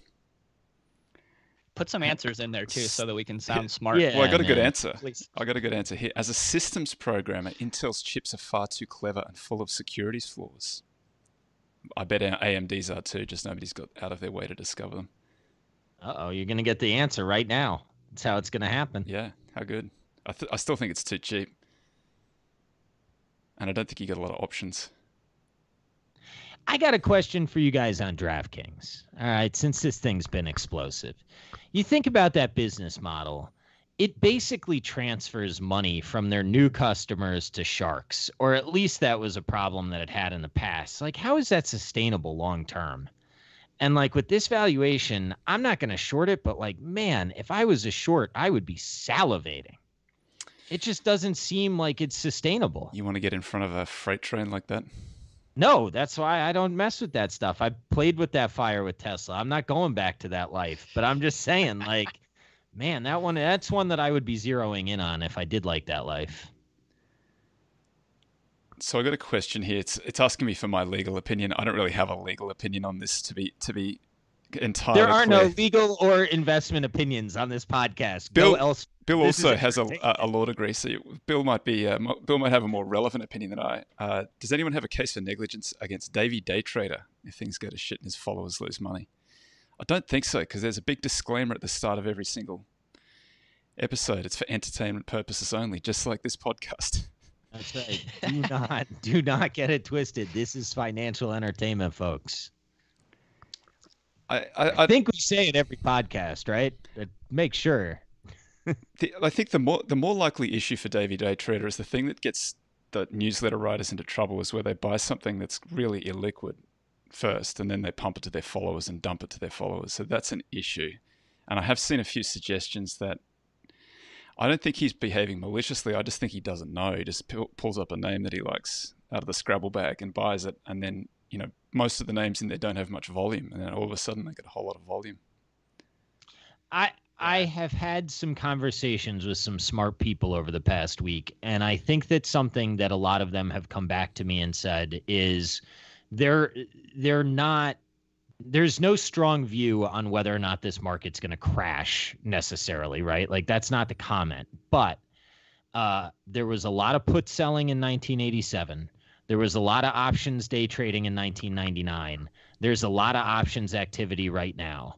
Put some answers in there too so that we can sound smart. Yeah. Well, I got a good answer. Please. I got a good answer here. As a systems programmer, Intel's chips are far too clever and full of securities flaws. I bet our AMD's are too, just nobody's got out of their way to discover them. Uh oh, you're gonna get the answer right now. That's how it's gonna happen. Yeah, how good. I, th- I still think it's too cheap. And I don't think you get a lot of options. I got a question for you guys on DraftKings. All right, since this thing's been explosive, you think about that business model. It basically transfers money from their new customers to sharks, or at least that was a problem that it had in the past. Like, how is that sustainable long term? And like with this valuation, I'm not going to short it, but like, man, if I was a short, I would be salivating. It just doesn't seem like it's sustainable. You want to get in front of a freight train like that? No, that's why I don't mess with that stuff. I played with that fire with Tesla. I'm not going back to that life, but I'm just saying, like, man, that one, that's one that I would be zeroing in on if I did like that life. So I got a question here. It's it's asking me for my legal opinion. I don't really have a legal opinion on this to be to be entirely. There are no legal or investment opinions on this podcast. Bill- Go else. Bill also has a, a, law degree, so Bill might be uh, Bill might have a more relevant opinion than I. Uh, does anyone have a case for negligence against Davey Day Trader if things go to shit and his followers lose money? I don't think so because there's a big disclaimer at the start of every single episode. It's for entertainment purposes only, just like this podcast. That's right. Do not, do not get it twisted. This is financial entertainment, folks. I, I, I think we say it every podcast, right? Uh, make sure. the, I think the more the more likely issue for Davey Day Trader is the thing that gets the newsletter writers into trouble is where they buy something that's really illiquid first, and then they pump it to their followers and dump it to their followers. So that's an issue. And I have seen a few suggestions that I don't think he's behaving maliciously. I just think he doesn't know. He just pu- pulls up a name that he likes out of the Scrabble bag and buys it, and then you know most of the names in there don't have much volume, and then all of a sudden they get a whole lot of volume. I I have had some conversations with some smart people over the past week, and I think that something that a lot of them have come back to me and said is they're they're not there's no strong view on whether or not this market's going to crash necessarily, right? Like that's not the comment, but uh, there was a lot of put selling in 1987. There was a lot of options day trading in 1999. There's a lot of options activity right now.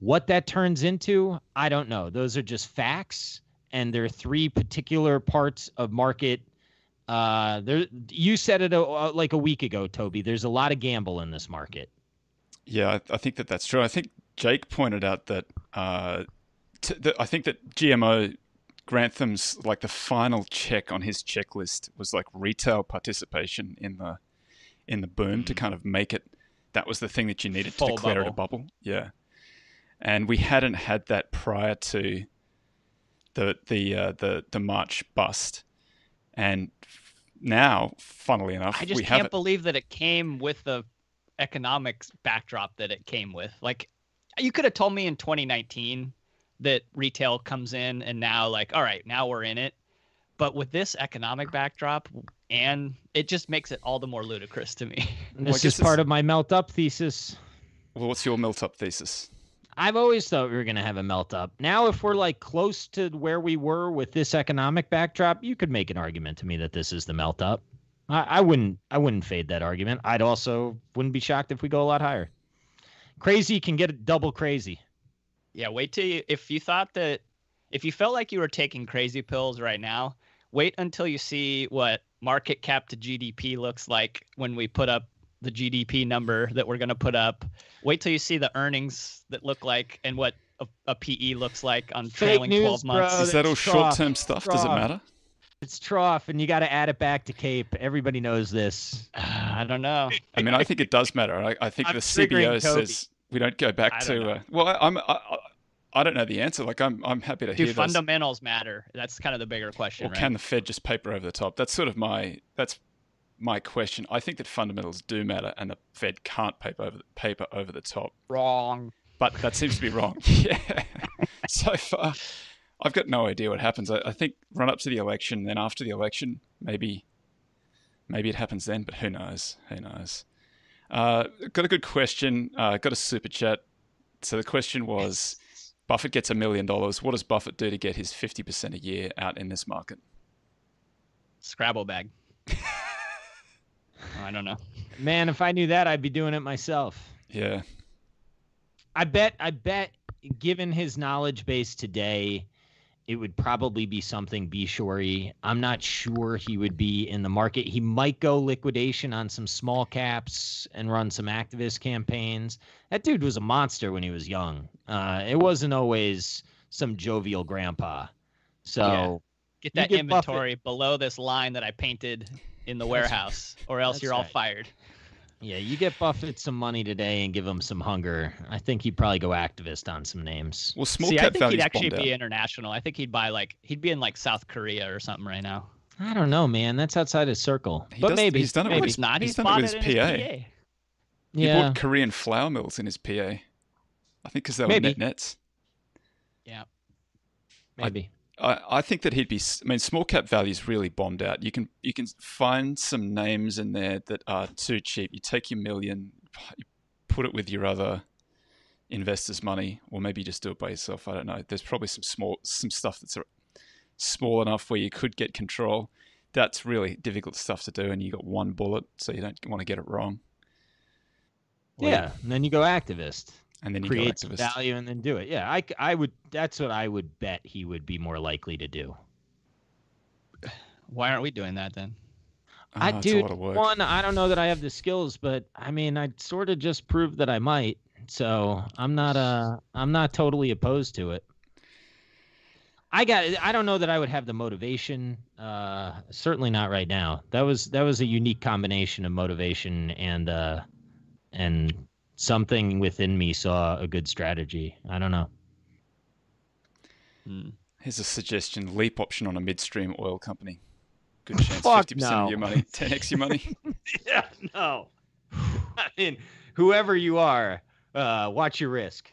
What that turns into, I don't know. Those are just facts, and there are three particular parts of market. Uh, there, you said it a, uh, like a week ago, Toby. There's a lot of gamble in this market. Yeah, I, I think that that's true. I think Jake pointed out that uh, t- that I think that GMO Grantham's like the final check on his checklist was like retail participation in the in the boom to kind of make it. That was the thing that you needed Full to declare it a bubble. bubble. Yeah, and we hadn't had that prior to the the uh, the the March bust, and now, funnily enough, I just can't believe that it came with the economics backdrop that it came with. Like, you could have told me in 2019 that retail comes in and now, like, all right, now we're in it. But with this economic backdrop, and it just makes it all the more ludicrous to me. And Well, This guess is part it's- of my melt up thesis. Well, what's your melt up thesis? I've always thought we were going to have a melt up. Now, if we're like close to where we were with this economic backdrop, you could make an argument to me that this is the melt up. I, I wouldn't. I wouldn't fade that argument. I'd also wouldn't be shocked if we go a lot higher. Crazy can get double crazy. Yeah, wait till you if you thought that if you felt like you were taking crazy pills right now, wait until you see what market cap to GDP looks like when we put up the GDP number that we're going to put up. Wait till you see the earnings that look like and what a, a PE looks like on Fake trailing news, 12 months. bro. Is that all short term trough. stuff? Does it matter? It's trough, and you got to add it back to Cape. Everybody knows this. I don't know. I mean, I think it does matter. I, I think I'm the triggering CBO Toby. says we don't go back to. Uh, well, I, I'm. I, I- don't know the answer. Like, I'm. I'm happy to Do hear those. fundamentals matter? That's kind of the bigger question, Or right? can the Fed just paper over the top? That's sort of my. That's my question. I think that fundamentals do matter, and the Fed can't paper over paper over the top. Wrong. But that seems to be wrong. yeah. so far, I've got no idea what happens. I, I think run up to the election, then after the election, maybe, maybe it happens then. But who knows? Who knows? Uh, got a good question. Uh, got a super chat. So the question was, Buffett gets a million dollars. What does Buffett do to get his fifty percent a year out in this market? Scrabble bag. I don't know. Man, if I knew that, I'd be doing it myself. Yeah, I bet I bet given his knowledge base today it would probably be something B Shorey. I'm not sure he would be in the market. He might go liquidation on some small caps and run some activist campaigns. That dude was a monster when he was young. Uh, it wasn't always some jovial grandpa. So Yeah. Get that get Buffett- inventory below this line that I painted in the warehouse, or else That's you're all fired. Yeah, you get Buffett some money today and give him some hunger. I think he'd probably go activist on some names. Well, small See, I think he'd actually be out. international. I think he'd buy like he'd be in like South Korea or something right now. I don't know, man. That's outside his circle. He but does- maybe he's done it No, with maybe. it's not. he's He's, done it bought with it his in PA. his PA. He bought Korean flour mills in his PA. I think because they were Maybe. net nets. Yeah. Maybe. I, think that he'd be. I mean, small cap values really bombed out. You can you can find some names in there that are too cheap. You take your million, you put it with your other investors' money, or maybe you just do it by yourself. I don't know. There's probably some small some stuff that's small enough where you could get control. That's really difficult stuff to do, and you got one bullet, so you don't want to get it wrong. You- Yeah, and then you go activist. And then you create some value and then do it. Yeah, I, I would. That's what I would bet he would be more likely to do. Why aren't we doing that then? I it's a do. lot of work. One, I don't know that I have the skills, but I mean, I sort of just proved that I might. So I'm not. Uh, I'm not totally opposed to it. I got. I don't know that I would have the motivation. Uh, certainly not right now. That was that was a unique combination of motivation and uh, and something within me saw a good strategy. I don't know. Hmm. Here's a suggestion: leap option on a midstream oil company. Good chance, fifty percent of your money, ten x your money. Yeah, no. I mean, whoever you are, uh, watch your risk.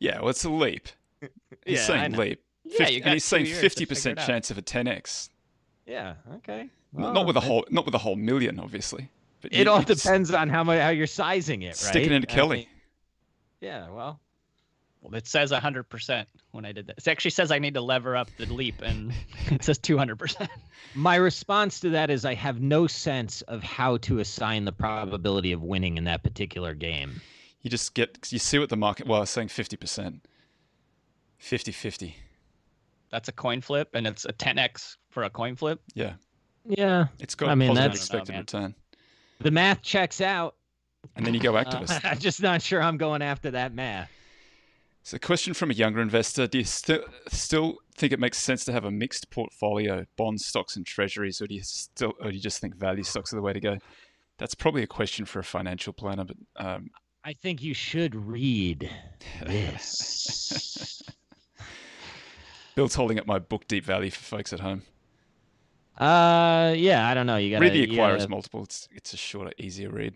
yeah, well, it's a leap. He's Yeah, saying leap. Yeah, 50 you and he's saying fifty percent chance of a ten x. Yeah. Okay. Not Well, with a whole, not with a whole million, obviously. But It you- all depends on how much how you're sizing it, right? Stick it into I Kelly. mean, yeah. Well. Well, it says 100% when I did that. It actually says I need to lever up the leap, and it says 200%. My response to that is I have no sense of how to assign the probability of winning in that particular game. You just get, you see what the market. Well, I was saying fifty percent. 50-50. That's a coin flip, and it's a 10x for a coin flip. Yeah, Yeah. it's got I a mean, positive that's- expected know, return, The math checks out. and then you go Uh, activist. I'm just not sure I'm going after that math. So, question from a younger investor: Do you still still think it makes sense to have a mixed portfolio, bonds, stocks, and treasuries, or do you still, or do you just think value stocks are the way to go? That's probably a question for a financial planner, but um, I think you should read this. Bill's holding up my book, Deep Value, for folks at home. Uh, yeah, I don't know. You got read the to Acquirer's Multiple. It's it's a shorter, easier read.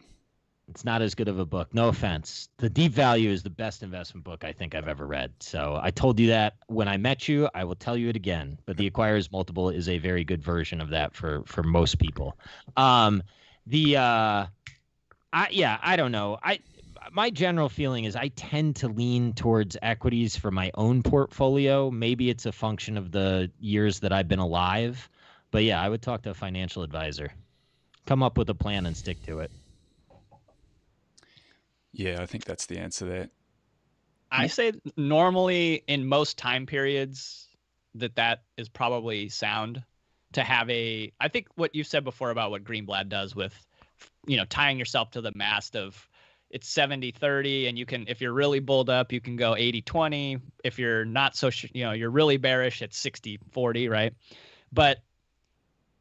It's not as good of a book. No offense. The Deep Value is the best investment book I think I've ever read. So I told you that when I met you. I will tell you it again. But the Acquirer's Multiple is a very good version of that for for most people. Um, the uh, I yeah, I don't know. I my general feeling is I tend to lean towards equities for my own portfolio. Maybe it's a function of the years that I've been alive. But yeah, I would talk to a financial advisor. Come up with a plan and stick to it. Yeah, I think that's the answer there. I say normally in most time periods that that is probably sound to have a. I think what you said before about what Greenblatt does with, you know, tying yourself to the mast of it's 70 30 and you can if you're really bulled up you can go 80 20 if you're not so sh- you know you're really bearish it's 60 40 right but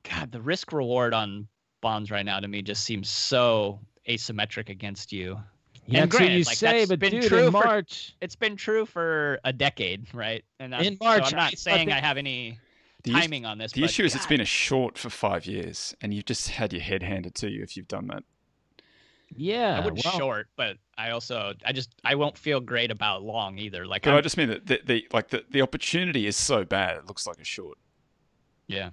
god the risk reward on bonds right now to me just seems so asymmetric against you Yeah, And that's what granted, you like, say, that's but been dude, true in for- March, it's been true for a decade, right? And I'm, In March, so I'm not thought saying that- I have any The, is- timing on this. the but issue is it's been a short for five years, and you've just had your head handed to you if you've done that. yeah. I wouldn't well, short, but I also I just I won't feel great about long either. Like But I'm, I just mean that the, the like the, the opportunity is so bad it looks like a short. yeah,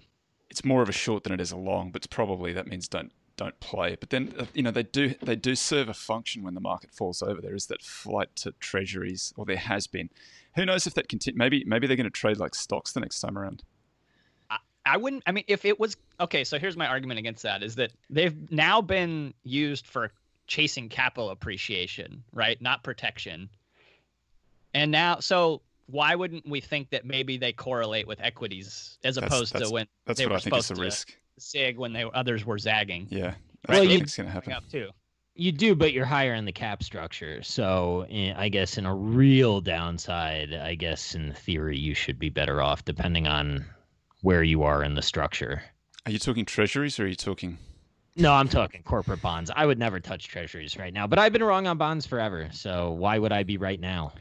It's more of a short than it is a long, but it's probably that means don't don't play. But then uh, you know they do they do serve a function when the market falls over. There is that flight to treasuries, or there has been. Who knows if that continue? Maybe maybe they're going to trade like stocks the next time around. I wouldn't. I mean, if it was okay, so here's my argument against that: is that they've now been used for chasing capital appreciation, right? Not protection. And now, so why wouldn't we think that maybe they correlate with equities as That's- opposed that's- to when That's they what were I think is supposed the to risk. zig when they others were zagging? Yeah. That's Well, what you- think's going to happen. Up too. You do, but you're higher in the cap structure. So eh, I guess in a real downside, I guess in theory you should be better off depending on where you are in the structure. Are you talking treasuries or are you talking? No, I'm talking corporate bonds. I would never touch treasuries right now, but I've been wrong on bonds forever. So why would I be right now?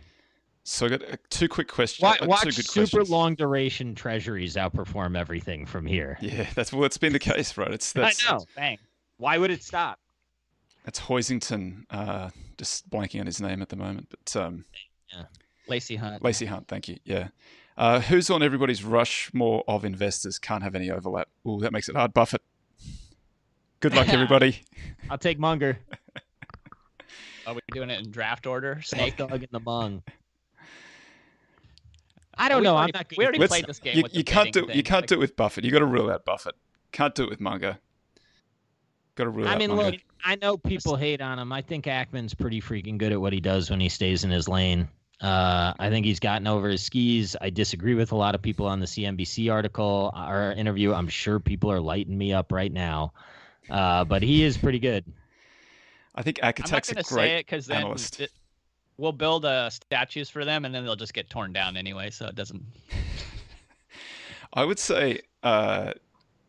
So I got uh, two quick questions. Wa- uh, Watch two good super questions. long duration treasuries outperform everything from here. Yeah, that's well, it's been the case, right? It's that's I know. Bang. Why would it stop? that's Hoisington. Uh, just blanking on his name at the moment, but um, Lacey Hunt. Lacey Hunt. Thank you. Yeah. Uh, who's on everybody's Rushmore of investors? Can't have any overlap. Ooh, that makes it hard. Buffett. Good luck, everybody. I'll take Munger. Are we doing it in draft order? Snake Snake. dog in the mung. I don't We know. I'm not good. we already Let's- played this game You, with you the can't do bidding you can't Like, do it with Buffett. You got to rule out Buffett. Can't do it with Munger. Got to rule I out mean, Munger. look, I know people hate on him. I think Ackman's pretty freaking good at what he does when he stays in his lane. Uh, I think he's gotten over his skis. I disagree with a lot of people on the CNBC article or interview. I'm sure people are lighting me up right now, uh, but he is pretty good. I think I'm not going a to say great it because then analyst. It, we'll build uh, statues for them and then they'll just get torn down anyway. So it doesn't. I would say uh,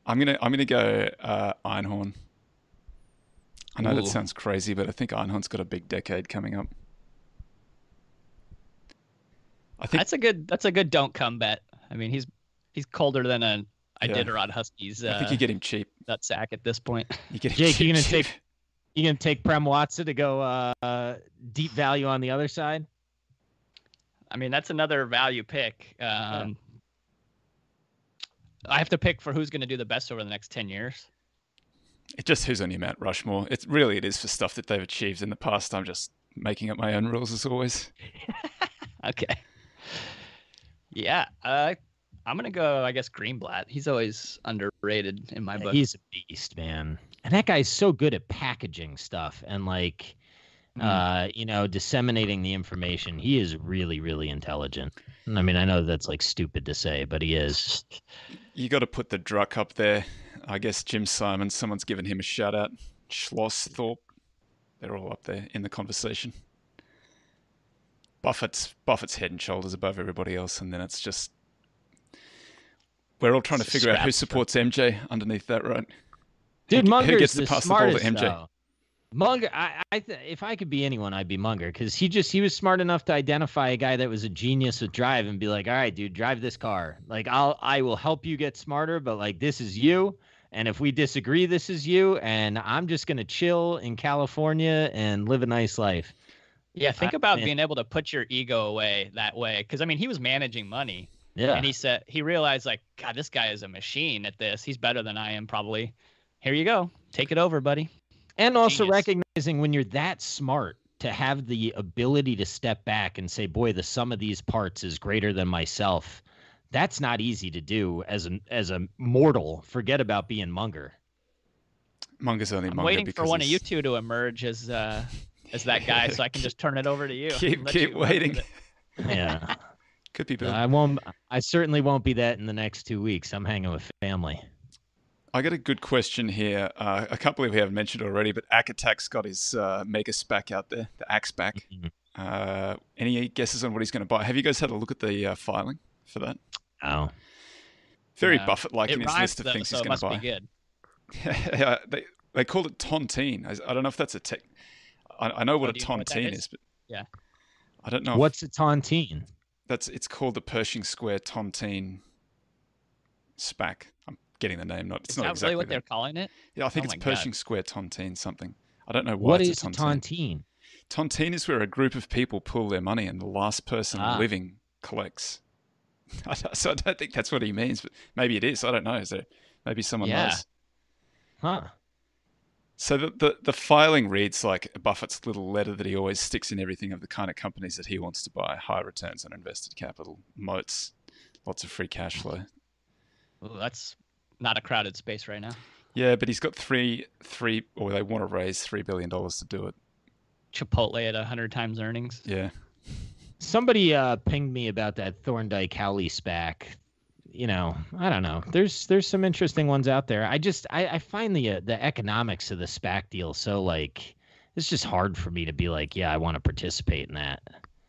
I'm gonna I'm gonna go uh, Einhorn. I know that sounds crazy, but I think Einhorn's got a big decade coming up. I think That's a good. That's a good don't come bet. I mean, he's he's colder than a Yeah. Iditarod Huskies I think uh, you get him cheap. nut sack at this point. You get him Jake, you cheap, gonna cheap. take- You gonna take Prem Watsa to go uh, deep value on the other side? I mean, that's another value pick. Um, I have to pick for who's going to do the best over the next ten years. It just who's on your Mount Rushmore. It's really it is for stuff that they've achieved in the past. I'm just making up my own rules as always. Okay. Yeah, uh, I'm gonna go. I guess Greenblatt. He's always underrated in my Yeah, book. He's a beast, man. And that guy's so good at packaging stuff and like Mhm. uh, you know, disseminating the information. He is really, really intelligent. I mean, I know that's like stupid to say, but he is. You got to put the Druck up there. I guess Jim Simon. Someone's given him a shout out. Schloss Thorpe. They're all up there in the conversation. Buffett's Buffett's head and shoulders above everybody else, and then it's just we're all trying to It's a figure out who supports MJ underneath that, right? Dude, Who- Munger's who gets the to pass the ball smartest, MJ? though. Munger, I, I th- if I could be anyone, I'd be Munger because he just he was smart enough to identify a guy that was a genius with drive and be like, all right, dude, drive this car. Like I'll I will help you get smarter, but like this is you, and if we disagree, this is you, and I'm just gonna chill in California and live a nice life. yeah, think I- about man. being able to put your ego away that way. Because I mean, he was managing money, Yeah, and he said he realized like, God, this guy is a machine at this. He's better than I am, probably. Here you go, take it over, buddy. and also genius. recognizing when you're that smart to have the ability to step back and say, boy, the sum of these parts is greater than myself. That's not easy to do as an as a mortal. Forget about being Munger. Munger's only I'm Munger waiting for because one of you two to emerge as uh, as that guy, so I can just turn it over to you. keep keep you waiting. Yeah, Could be Bill. I won't. I certainly won't be that in the next two weeks. I'm hanging with family. I got a good question here. Uh, I can't believe we haven't mentioned it already, but Akatak's got his uh, mega SPAC out there, the Axe back. Mhm. Uh, any guesses on what he's going to buy? Have you guys had a look at the uh, filing for that? Oh, Very No. Buffett-like it in his list of though, things so he's going to buy. be good. yeah, they they called it tontine. I, I don't know if that's a tech. I, I know what Oh, a do you know what that tontine is? is? but Yeah. I don't know. if what's a tontine? that's it's called the Pershing Square tontine SPAC. I'm getting the name. Not it's Is not that exactly really what that. they're calling it? Yeah, I think Oh it's my God. Pershing Square tontine something. I don't know why What it's is a tontine. tontine? Tontine is where a group of people pool their money and the last person Ah. living collects. So I don't think that's what he means, but maybe it is. I don't know. Is there? Maybe someone Yeah. knows. Huh? So the, the the filing reads like Buffett's little letter that he always sticks in everything of the kind of companies that he wants to buy: high returns on invested capital, moats, lots of free cash flow. Ooh, that's not a crowded space right now. Yeah, but he's got three three, or they want to raise three billion dollars to do it. Chipotle at hundred times earnings. Yeah, Somebody uh, pinged me about that Thorndike Howley SPAC. You know, I don't know. There's there's some interesting ones out there. I just I, I find the uh, the economics of the SPAC deal so like it's just hard for me to be like, yeah, I want to participate in that.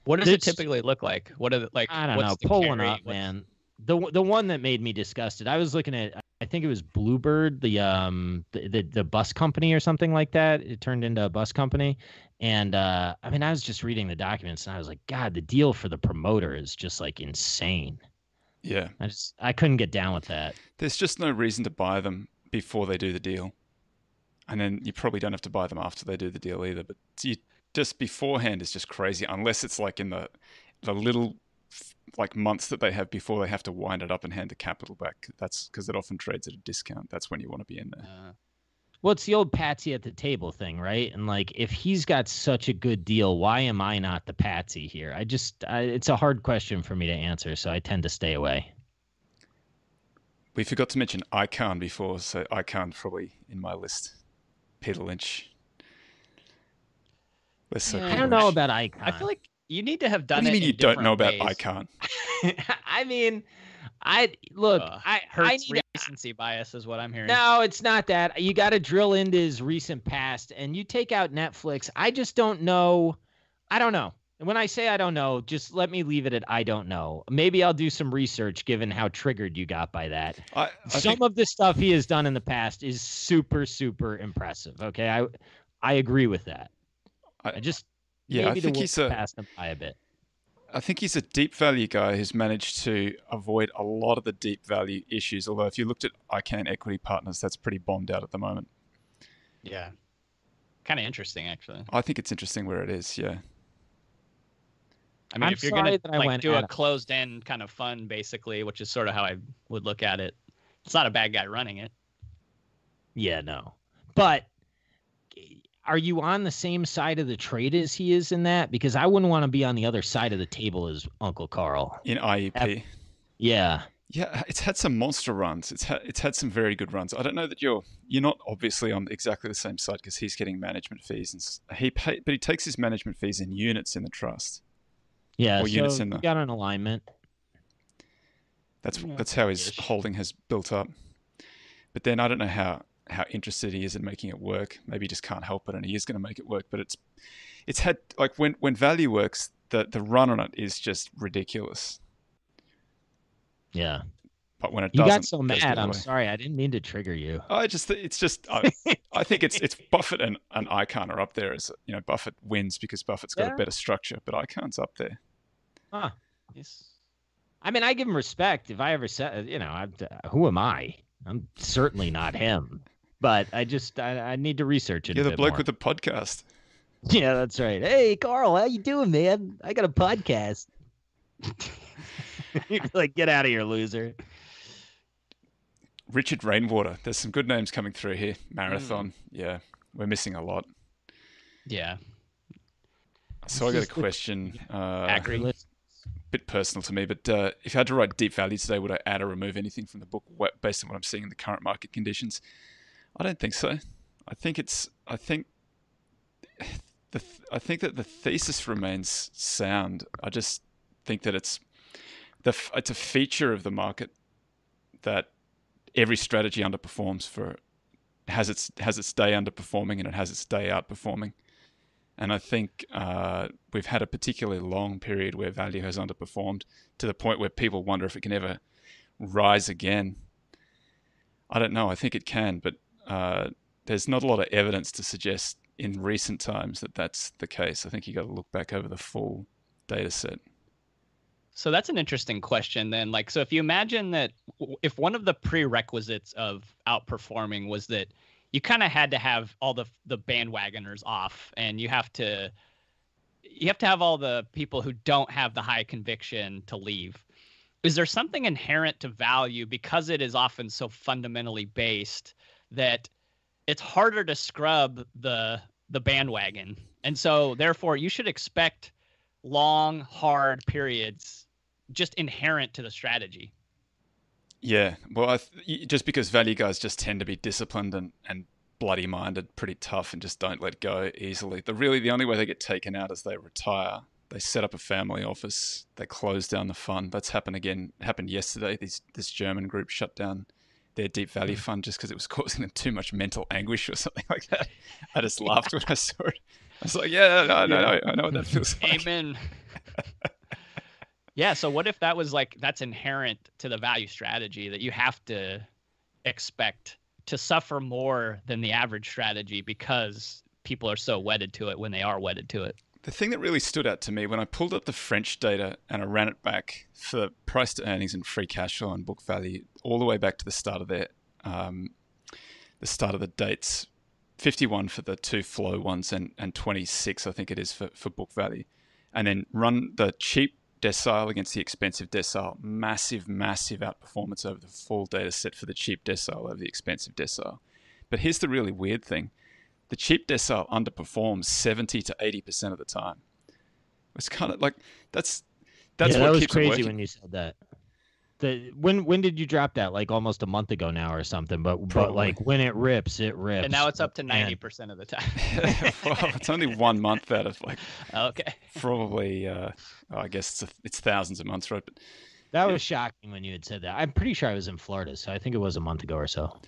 What does It's- it typically look like? What are the, like? I don't what's know. the Pull one carry? up, What's- man. The the one that made me disgusted. I was looking at. I think it was Bluebird, the um the, the the bus company or something like that. It turned into a bus company, and uh I mean I was just reading the documents and I was like, God, the deal for the promoter is just like insane. Yeah. I just I couldn't get down with that. There's just no reason to buy them before they do the deal. And then you probably don't have to buy them after they do the deal either. But you, just beforehand is just crazy, unless it's like in the the little like months that they have before they have to wind it up and hand the capital back. That's because it often trades at a discount. That's when you want to be in there. Uh, Well, it's the old patsy at the table thing, right? And like, if he's got such a good deal, why am I not the patsy here? I just, I, it's a hard question for me to answer, so I tend to stay away. We forgot to mention Icahn before, so Icahn's probably in my list. Peter Lynch. We're so Yeah. I don't know about Icahn. I feel like you need to have done What do you it. mean in you don't know about different ways. Icahn? I mean, I look, Ugh, I, I need. recency bias is what I'm hearing. No, it's not that. You got to drill into his recent past, and you take out Netflix. I just don't know. I don't know. And when I say I don't know, just let me leave it at I don't know. Maybe I'll do some research, given how triggered you got by that. I, I some think, of the stuff he has done in the past is super super impressive okay i i agree with that i, I- just yeah, I think he's a passed him by a bit I think he's a deep value guy who's managed to avoid a lot of the deep value issues. Although if you looked at Icahn Equity Partners, that's pretty bombed out at the moment. Yeah. Kind of interesting, actually. I think it's interesting where it is. Yeah, I mean, I'm if you're gonna like went do a closed-end kind of fund, basically, which is sort of how I would look at it. It's not a bad guy running it. yeah no but are you on the same side of the trade as he is in that because i wouldn't want to be on the other side of the table as uncle carl in IEP. yeah Yeah, it's had some monster runs. It's had it's had some very good runs. I don't know that you're you're not obviously on exactly the same side because he's getting management fees and he pay, but he takes his management fees in units in the trust. yeah Or so units in the- got an alignment That's that's how his holding has built up. But then I don't know how how interested he is in making it work. Maybe he just can't help it, and he is going to make it work. But it's it's had like when when value works, the the run on it is just ridiculous. yeah But when it you got so it goes the mad i'm sorry i didn't mean to trigger you I just it's just I, I think it's it's Buffett and, and Icahn are up there as you know Buffett wins because Buffett's got Yeah. a better structure, but Icahn's up there. huh He's I mean, I give him respect. If I ever said, you know, I, who am I? I'm certainly not him. But I just, I, I need to research it. You're the bloke more. with the podcast. Yeah, that's right. Hey, Carl, how you doing, man? I got a podcast. Like, get out of here, loser. Richard Rainwater. There's some good names coming through here. Marathon. Yeah, we're missing a lot. yeah. So I got a question. Uh. Bit personal to me, but uh, if I had to write deep value today, would I add or remove anything from the book based on what I'm seeing in the current market conditions? I don't think so. I think it's. I think. The th- I think that the thesis remains sound. I just think that it's the f- it's a feature of the market that every strategy underperforms for has its has its day underperforming and it has its day outperforming. And I think uh, we've had a particularly long period where value has underperformed to the point where people wonder if it can ever rise again. I don't know. I think it can, but uh, there's not a lot of evidence to suggest in recent times that that's the case. I think you got to look back over the full data set. So that's an interesting question then. Like, so if you imagine that if one of the prerequisites of outperforming was that you kind of had to have all the the bandwagoners off and you have to you have to have all the people who don't have the high conviction to leave. Is there something inherent to value because it is often so fundamentally based that it's harder to scrub the the bandwagon. And so therefore you should expect long, hard periods just inherent to the strategy. Yeah, well, I th- just because value guys just tend to be disciplined and, and bloody minded, pretty tough, and just don't let go easily. The really the only way they get taken out is they retire. they set up a family office, they close down the fund. That's happened again. Happened yesterday. This this German group shut down their deep value mm. fund just because it was causing them too much mental anguish or something like that. I just laughed when I saw it. I was like, yeah, no, no, no, I know what that feels like. Amen. yeah. So what if that was like that's inherent to the value strategy that you have to expect to suffer more than the average strategy because people are so wedded to it when they are wedded to it. The thing that really stood out to me when I pulled up the French data and I ran it back for price to earnings and free cash flow and book value, all the way back to the start of their, um, the start of the dates, 51 for the two flow ones and, and 26, I think it is for, for book value. And then run the cheap decile against the expensive decile. Massive, massive outperformance over the full data set for the cheap decile over the expensive decile. But here's the really weird thing the cheap decile underperforms 70 to 80% of the time. It's kind of like that's that's yeah, what that was keeps crazy when you said that. The, when when did you drop that? Like almost a month ago now or something. But but like when it rips, it rips. And now it's up to ninety percent of the time. well, it's only one month out of like okay. probably uh, oh, I guess it's, a, it's thousands of months, right? But That was shocking when you had said that. I'm pretty sure I was in Florida, so I think it was a month ago or so.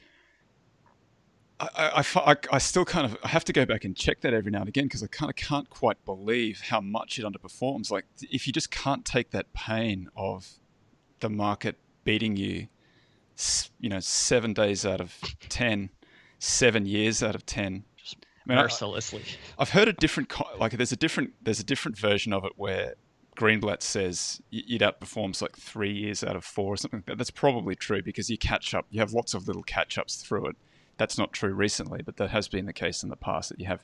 I, I, I I, I still kind of I have to go back and check that every now and again because I kind of can't quite believe how much it underperforms. Like if you just can't take that pain of the market beating you, you know, seven days out of ten, seven years out of ten. Just I mean, Mercilessly. I've heard a different like there's a different there's a different version of it where Greenblatt says it outperforms like three years out of four or something like that. That's probably true because you catch up. You have lots of little catch ups through it. That's not true recently, but that has been the case in the past. That you have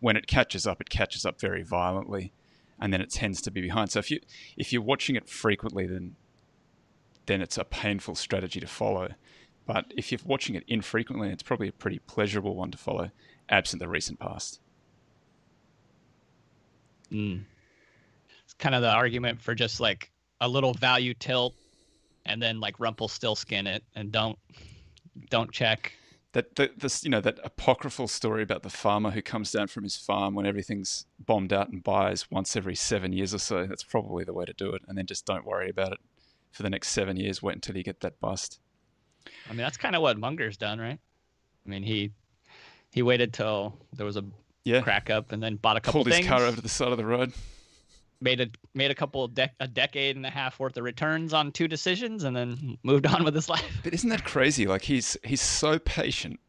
when it catches up, it catches up very violently, and then it tends to be behind. So if you if you're watching it frequently, then then it's a painful strategy to follow. But if you're watching it infrequently, it's probably a pretty pleasurable one to follow, absent the recent past. Mm. It's kind of the argument for just like a little value tilt, and then like Rumpelstiltskin it, and don't don't check. That that this you know that apocryphal story about the farmer who comes down from his farm when everything's bombed out and buys once every seven years or so. That's probably the way to do it, and then just don't worry about it for the next seven years. Wait until you get that bust. I mean, that's kind of what Munger's done, right? I mean, he he waited till there was a Yeah, crack up, and then bought a couple pulled his things. car over to the side of the road. Made a made a couple dec- a decade and a half worth of returns on two decisions, and then moved on with his life. But isn't that crazy? Like he's he's so patient,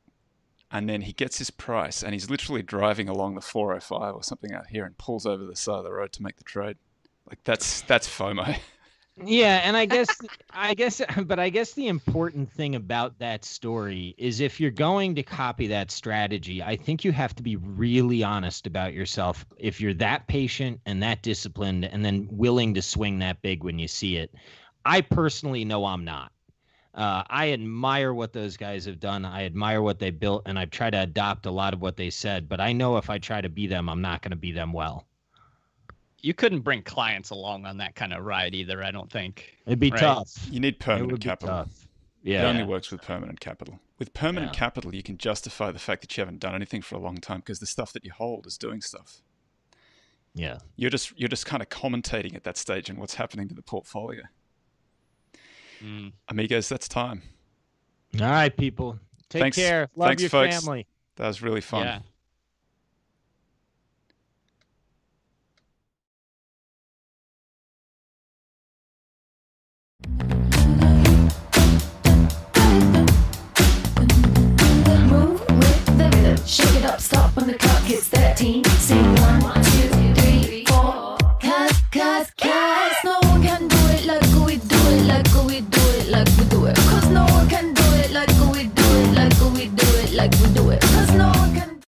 and then he gets his price, and he's literally driving along the 405 or something out here, and pulls over the side of the road to make the trade. Like that's that's FOMO. Yeah, and I guess I guess but I guess the important thing about that story is if you're going to copy that strategy, I think you have to be really honest about yourself if you're that patient and that disciplined and then willing to swing that big when you see it. I personally know I'm not. Uh, I admire what those guys have done. I admire what they built, and I've tried to adopt a lot of what they said. But I know if I try to be them, I'm not going to be them well. You couldn't bring clients along on that kind of ride either. I don't think. It'd be Right. tough. You need It permanent would be capital. tough. It only works with permanent capital. With permanent Yeah. capital, you can justify the fact that you haven't done anything for a long time because the stuff that you hold is doing stuff. Yeah. You're just you're just kind of commentating at that stage and what's happening to the portfolio. Mm. Amigos, that's time. All right, people. Take Thanks- care. Love thanks, your folks. family. That was really fun. Yeah. Shake it up, stop when the clock hits 13. Sing one, two, three, four. Cause, cause, cause, no